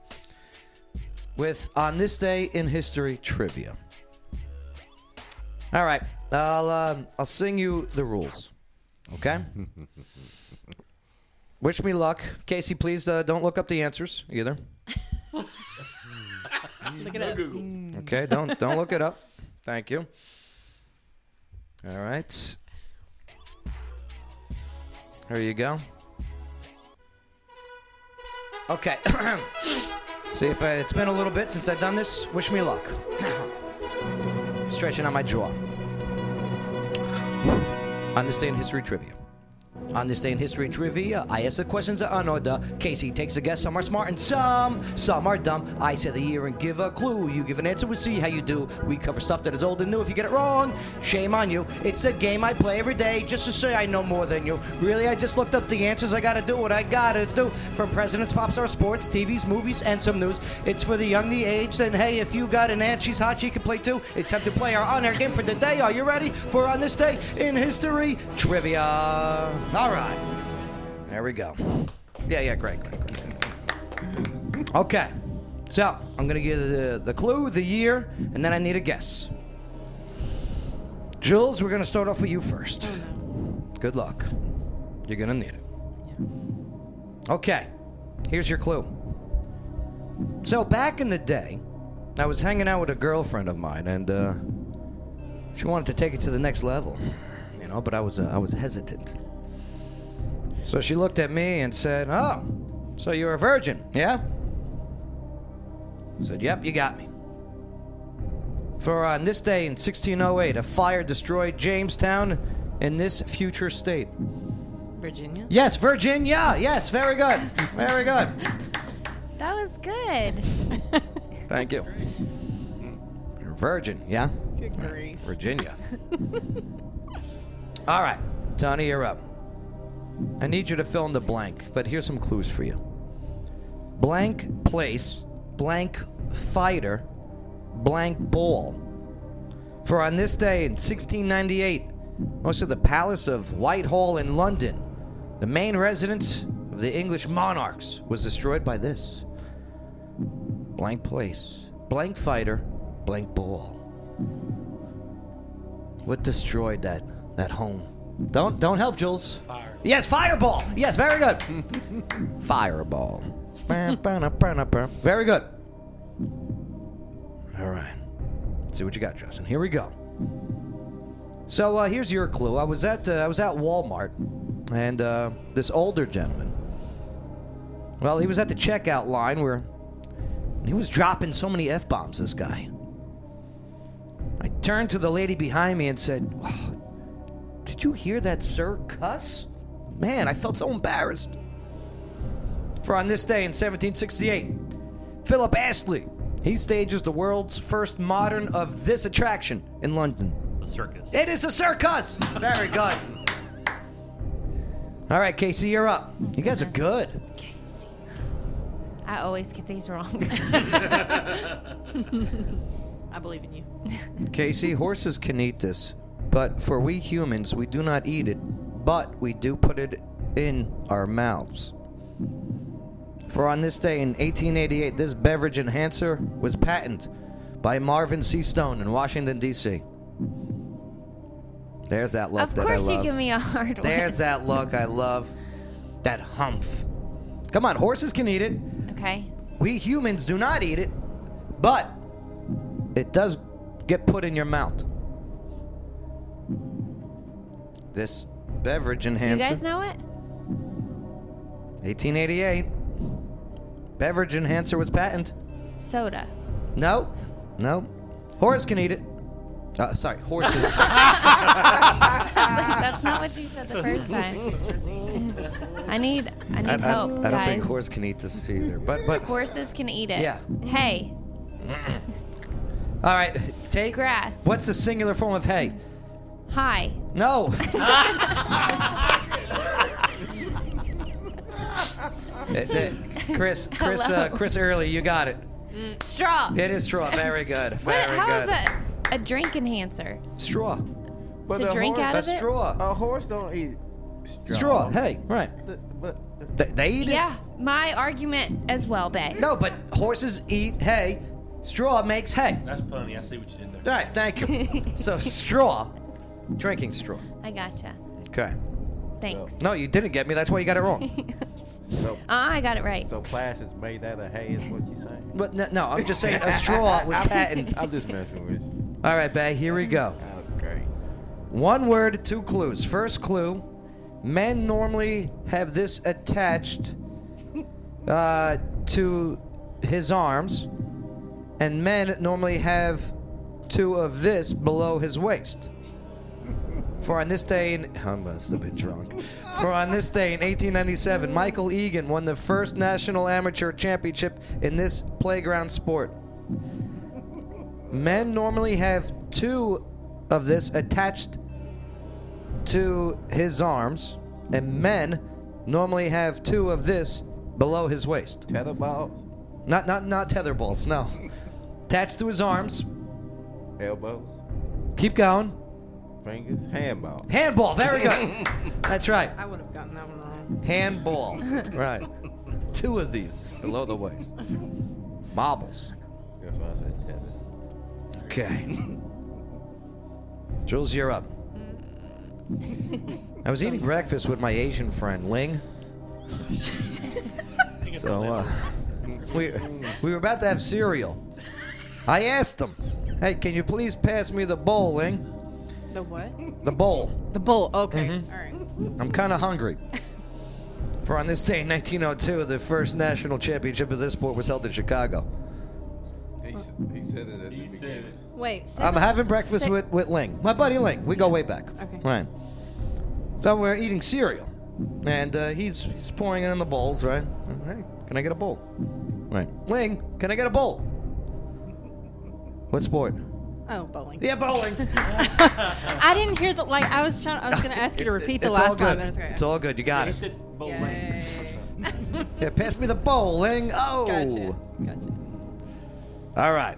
S1: with on this day in history trivia. All right, I'll uh, I'll sing you the rules. Okay. Wish me luck, Casey. Please uh, don't look up the answers either.
S7: Look it up. Google.
S1: Okay, don't don't look it up. Thank you. All right. Here you go. Okay. See if I, it's been a little bit since I've done this. Wish me luck. Stretching out my jaw. On this day in history trivia. On this day in history trivia, I ask the questions on order. Casey takes a guess. Some are smart and some, some are dumb. I say the year and give a clue. You give an answer, we see how you do. We cover stuff that is old and new. If you get it wrong, shame on you. It's the game I play every day just to say I know more than you. Really, I just looked up the answers. I gotta do what I gotta do. From presidents, pop stars, sports, TVs, movies, and some news. It's for the young, the aged. And hey, if you got an aunt, she's hot, she can play too. It's time to play our on-air game for the day. Are you ready for on this day in history trivia? All right. There we go. Yeah, yeah, great, great, great. great. Okay. So, I'm going to give the, the clue, the year, and then I need a guess. Jules, we're going to start off with you first. Good luck. You're going to need it. Okay. Here's your clue. So, back in the day, I was hanging out with a girlfriend of mine, and uh, she wanted to take it to the next level, you know, but I was uh, I was hesitant. So she looked at me and said, "Oh, so you're a virgin, yeah?" I said, "Yep, you got me." For uh, on this day in 1608, a fire destroyed Jamestown in this future state.
S7: Virginia.
S1: Yes, Virginia. Yes, very good. Very good.
S5: That was good.
S1: Thank you. You're a virgin, yeah?
S7: Good grief.
S1: Virginia. All right, Tony, you're up. I need you to fill in the blank, but here's some clues for you. Blank place, blank fighter, blank ball. For on this day in 1698, most of the palace of Whitehall in London, the main residence of the English monarchs, was destroyed by this. Blank place, blank fighter, blank ball. What destroyed that that home? Don't don't help, Jules. Fire. Yes, fireball. Yes, very good. fireball. very good. All right. Let's see what you got, Justin. Here we go. So uh, here's your clue. I was at uh, I was at Walmart, and uh, this older gentleman. Well, he was at the checkout line where he was dropping so many f bombs. This guy. I turned to the lady behind me and said, "Oh, "Did you hear that, sir? Cuss? Man, I felt so embarrassed." For on this day in 1768, Philip Astley, he stages the world's first modern of this attraction in London.
S8: The circus.
S1: It is a circus. Very good. All right, Casey, you're up. You guys are good. Casey.
S5: I always get these wrong.
S7: I believe in you.
S1: Casey, horses can eat this, but for we humans, we do not eat it, but we do put it in our mouths. For on this day in 1888, this beverage enhancer was patented by Marvin C. Stone in Washington, D.C. There's that look
S5: of
S1: that I
S5: course, you give me a hard one.
S1: There's that look I love. That humph. Come on, horses can eat it.
S5: Okay.
S1: We humans do not eat it, but it does get put in your mouth. This beverage
S5: Do you guys know it?
S1: 1888. Beverage enhancer was patented.
S5: Soda.
S1: No, no. Horse can eat it. Uh, sorry, horses.
S5: That's not what you said the first time. I need, I need
S1: I, I-
S5: help,
S1: I don't
S5: guys.
S1: think horse can eat this either. But but
S5: Horses can eat it.
S1: Yeah.
S5: Hey,
S1: All right, take
S5: Grass.
S1: What's the singular form of hay?
S5: Hi.
S1: No. Uh, uh, Chris, Chris, uh,
S5: Hello.
S1: Chris Early, you got it.
S5: Straw.
S1: It is straw. Very good.
S5: What,
S1: Very
S5: how
S1: good.
S5: is that a drink enhancer?
S1: Straw.
S5: To drink out
S1: a
S5: of it?
S1: straw.
S4: A horse don't eat
S1: Straw. Hey, right.
S4: But
S1: They, they eat it.
S5: Yeah, my argument as well, Bay.
S1: No, but horses eat hay. Straw makes hay.
S6: That's punny. I see what you did there.
S1: All right, thank you. so straw, drinking straw.
S5: I gotcha.
S1: Okay.
S5: Thanks.
S1: No, you didn't get me. That's why you got it wrong.
S4: So,
S5: Uh, I got it right.
S4: so plastics made out of hay is what you saying?
S1: But no, no, I'm just saying a straw was patented.
S4: I'm just messing with you.
S1: All right, Bay, here we go.
S4: Okay.
S1: One word, two clues. First clue men normally have this attached uh, to his arms, and men normally have two of this below his waist. For on this day, in, I must have been drunk. For on this day in 1897, Michael Egan won the first national amateur championship in this playground sport. Men normally have two of this attached to his arms, and men normally have two of this below his waist.
S4: Tether balls,
S1: Not not not tether balls, no. attached to his arms.
S4: elbows,
S1: Keep going.
S4: Fingers, handball.
S1: Handball, very good. That's right.
S7: I would have gotten that one wrong.
S1: Handball. right. Two of these below the waist. Marbles.
S4: That's why I said tether.
S1: Okay. Jules, you're up. I was eating breakfast with my Asian friend Ling. So uh, we we were about to have cereal. I asked him, "Hey, can you please pass me the bowl, Ling?
S7: The what?
S1: The bowl.
S7: The bowl. Okay.
S1: Mhm.
S7: All right.
S1: I'm kind of hungry." For on this day in 1902, the first national championship of this sport was held in Chicago.
S4: He, s- he said it at the beginning.
S7: Wait.
S1: I'm
S7: seven-
S1: having breakfast
S7: six-
S1: with, with Ling, my buddy Ling. We go way back.
S7: Okay.
S1: Right. So we're eating cereal, and uh, he's he's pouring it in the bowls. Right. Hey, can I get a bowl? Right. Ling, can I get a bowl? What sport?
S7: Oh, bowling.
S1: Yeah, bowling.
S7: I didn't hear the like. I was trying. I was going to ask you to repeat the
S1: it's all
S7: last
S1: good.
S7: time. but It's, okay.
S1: It's all good. You got
S6: he
S1: it.
S6: said bowl
S7: Yay.
S1: Yeah, pass me the bowl, Ling. Oh.
S7: Gotcha. Gotcha.
S1: All right.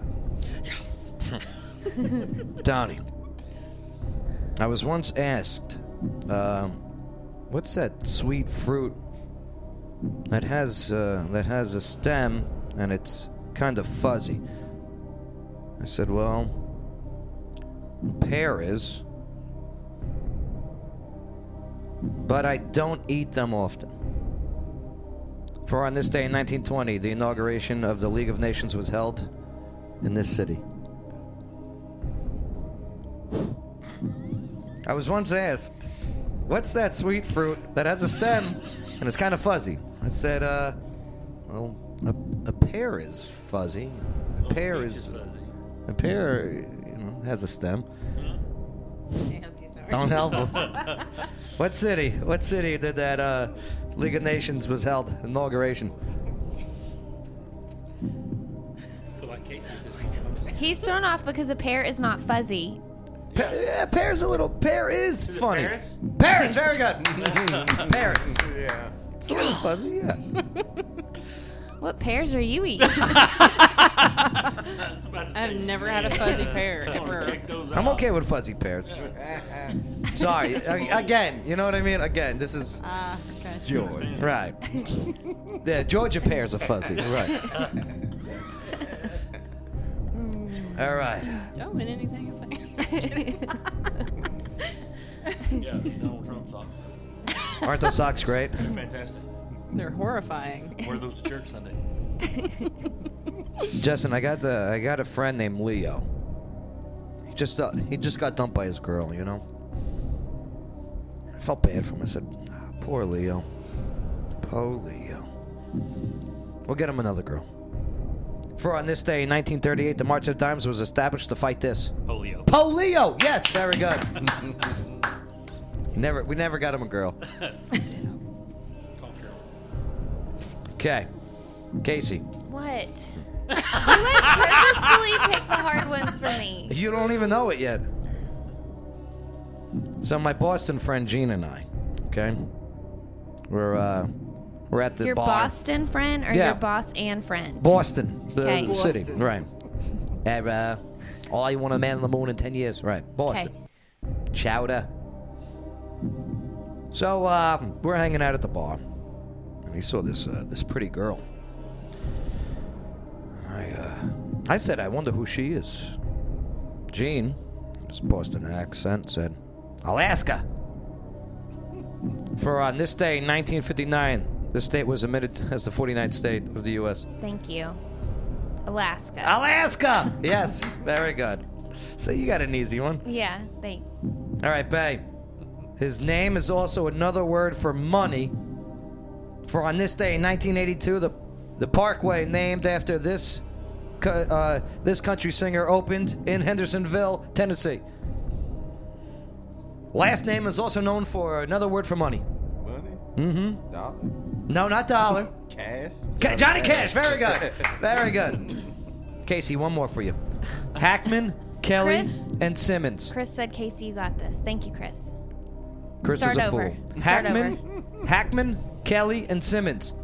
S1: Yes. Donnie, I was once asked, um, "What's that sweet fruit that has uh, that has a stem and it's kind of fuzzy?" I said, "Well, pear is, but I don't eat them often." For on this day in 1920, the inauguration of the League of Nations was held in this city. I was once asked, What's that sweet fruit that has a stem and it's kind of fuzzy? I said, uh, well, a, a pear is fuzzy. A pear is. A pear, has a stem. Don't help him. what city? What city did that uh, League of Nations was held? Inauguration.
S6: feel like Casey this weekend.
S5: He's thrown off because a pear is not fuzzy.
S1: Pa- yeah, pear's a little. Pear is
S6: it
S1: funny.
S6: Paris?
S1: Paris, very good. Paris.
S4: Yeah.
S1: It's a little fuzzy, yeah.
S5: What pears are you eating?
S7: I've never had a fuzzy pear ever.
S1: I'm okay with fuzzy pears. Sorry, a- again, you know what I mean? Again, this is
S7: Ah, okay.
S1: George. Right. Yeah, Georgia pears are fuzzy. Right. All right.
S7: Don't win anything.
S6: Yeah, Donald Trump socks.
S1: Aren't those socks great?
S6: Fantastic.
S7: They're horrifying.
S6: Wear those to church Sunday.
S1: Justin, I got the I got a friend named Leo. He just uh, he just got dumped by his girl, you know. I felt bad for him. I said, "Ah, "Poor Leo, poor Leo. We'll get him another girl." For on this day in 1938, the March of Dimes was established to fight this.
S8: Polio.
S1: Polio. Yes, very good. never, we never got him a girl. Okay, Casey.
S5: what? You like purposefully pick the hard ones for me.
S1: You don't even know it yet. So my Boston friend Gene and I, okay, we're uh, we're at the
S5: Your
S1: bar.
S5: Boston friend or
S1: Yeah.
S5: your boss and friend?
S1: Boston, the
S5: Okay.
S1: city,
S5: Boston.
S1: right? And, uh, all I want a man on the moon in ten years, right? Boston. Chowder. So uh, we're hanging out at the bar, we saw this uh, this pretty girl. I uh, I said, I wonder who she is. Gene, in his Boston accent, said, Alaska. For on this day, 1959, the state was admitted as the 49th state of the U.S.
S5: Thank you. Alaska.
S1: Alaska! Yes, very good. So you got an easy one.
S5: Yeah, thanks.
S1: All right, Bay. His name is also another word for money. For on this day in 1982, the the parkway named after this uh, this country singer opened in Hendersonville, Tennessee. Last name is also known for another word for money.
S4: Money?
S1: Mm-hmm.
S4: Dollar?
S1: No, not dollar.
S4: Cash?
S1: Ca- Johnny Cash. Very good. Very good. Casey, one more for you. Hackman, Kelly,
S5: Chris?
S1: and Simmons.
S5: Chris said, Casey, you got this. Thank you, Chris.
S1: Chris
S5: Start
S1: is a
S5: over.
S1: fool.
S5: Start
S1: Hackman, Hackman, Kelly, and Simmons.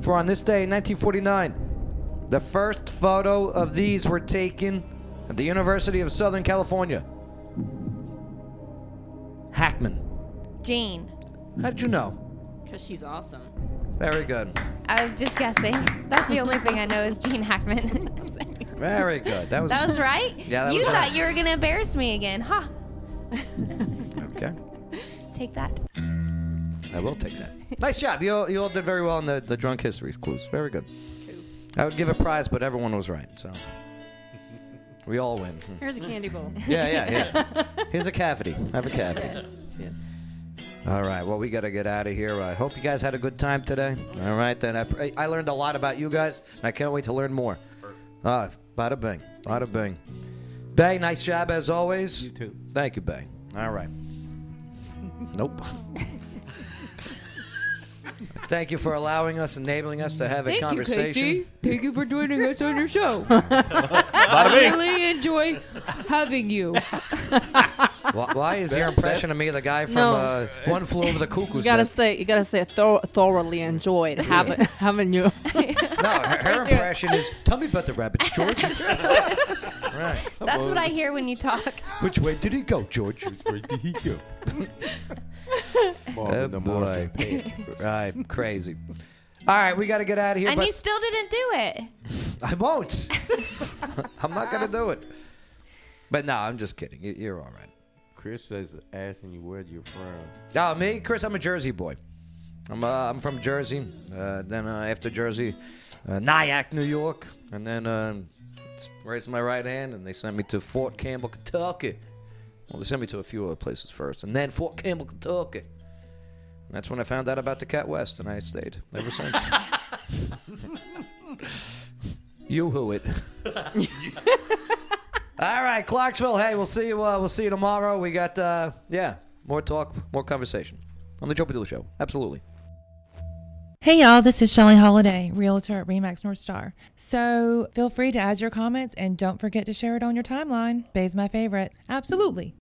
S1: For on this day in 1949, the first photo of these were taken at the University of Southern California. Hackman.
S5: Gene.
S1: How did you know?
S7: Because she's awesome.
S1: Very good.
S5: I was just guessing. That's the only thing I know is Gene Hackman.
S1: Very good. That was.
S5: that was right?
S1: Yeah, that
S5: you
S1: was
S5: thought
S1: right.
S5: you were going to embarrass me again, huh?
S1: Okay.
S5: Take that.
S1: I will take that. nice job. You all, you all did very well in the, the drunk history clues. Very good. I would give a prize, but everyone was right. So we all win.
S7: Here's a candy bowl.
S1: Yeah, yeah, yeah. Here's a cavity. Have a cavity.
S7: Yes, yes.
S1: All right. Well, we got to get out of here. I hope you guys had a good time today. All right. Then I, I learned a lot about you guys, and I can't wait to learn more. Ah, bada bing. Bada bing. Bay, nice job as always. You
S4: too.
S1: Thank you, Bay. All right. nope. Thank you for allowing us, enabling us to have a
S18: Thank you,
S1: conversation.
S18: Casey. Thank you for joining us on your show. I really enjoy having you.
S1: Why, why is your impression of me the guy from
S7: No.
S1: uh, One Flew Over the Cuckoo's You
S7: gotta
S1: Nest?
S7: say, you gotta say, thor- thoroughly enjoyed having having you.
S1: No, her, her impression is, tell me about the rabbits, George. right.
S5: That's what I hear when you talk.
S1: Which way did he go, George?
S4: Where did he go?
S1: oh
S4: Marvin the
S1: boy.
S4: Martian Pig.
S1: right, crazy. All right, we got to get out of here.
S5: and
S1: but
S5: you still didn't do it.
S1: I won't. I'm not gonna do it. But no, I'm just kidding. You're all right.
S4: Chris says asking you where you're from.
S1: Oh, me, Chris, I'm a Jersey boy. I'm uh, I'm from Jersey. Uh, then uh, after Jersey, uh, Nyack, New York, and then uh, raised my right hand, and they sent me to Fort Campbell, Kentucky. Well, they sent me to a few other places first, and then Fort Campbell, Kentucky. And that's when I found out about the Cat West, and I stayed ever since. you who it. All right, Clarksville. Hey, we'll see you. Uh, we'll see you tomorrow. We got uh, yeah, more talk, more conversation on the Joe Padula Show. Absolutely.
S13: Hey y'all, this is Shelly Holiday, realtor at Remax North Star. So feel free to add your comments and don't forget to share it on your timeline. Bay's my favorite. Absolutely.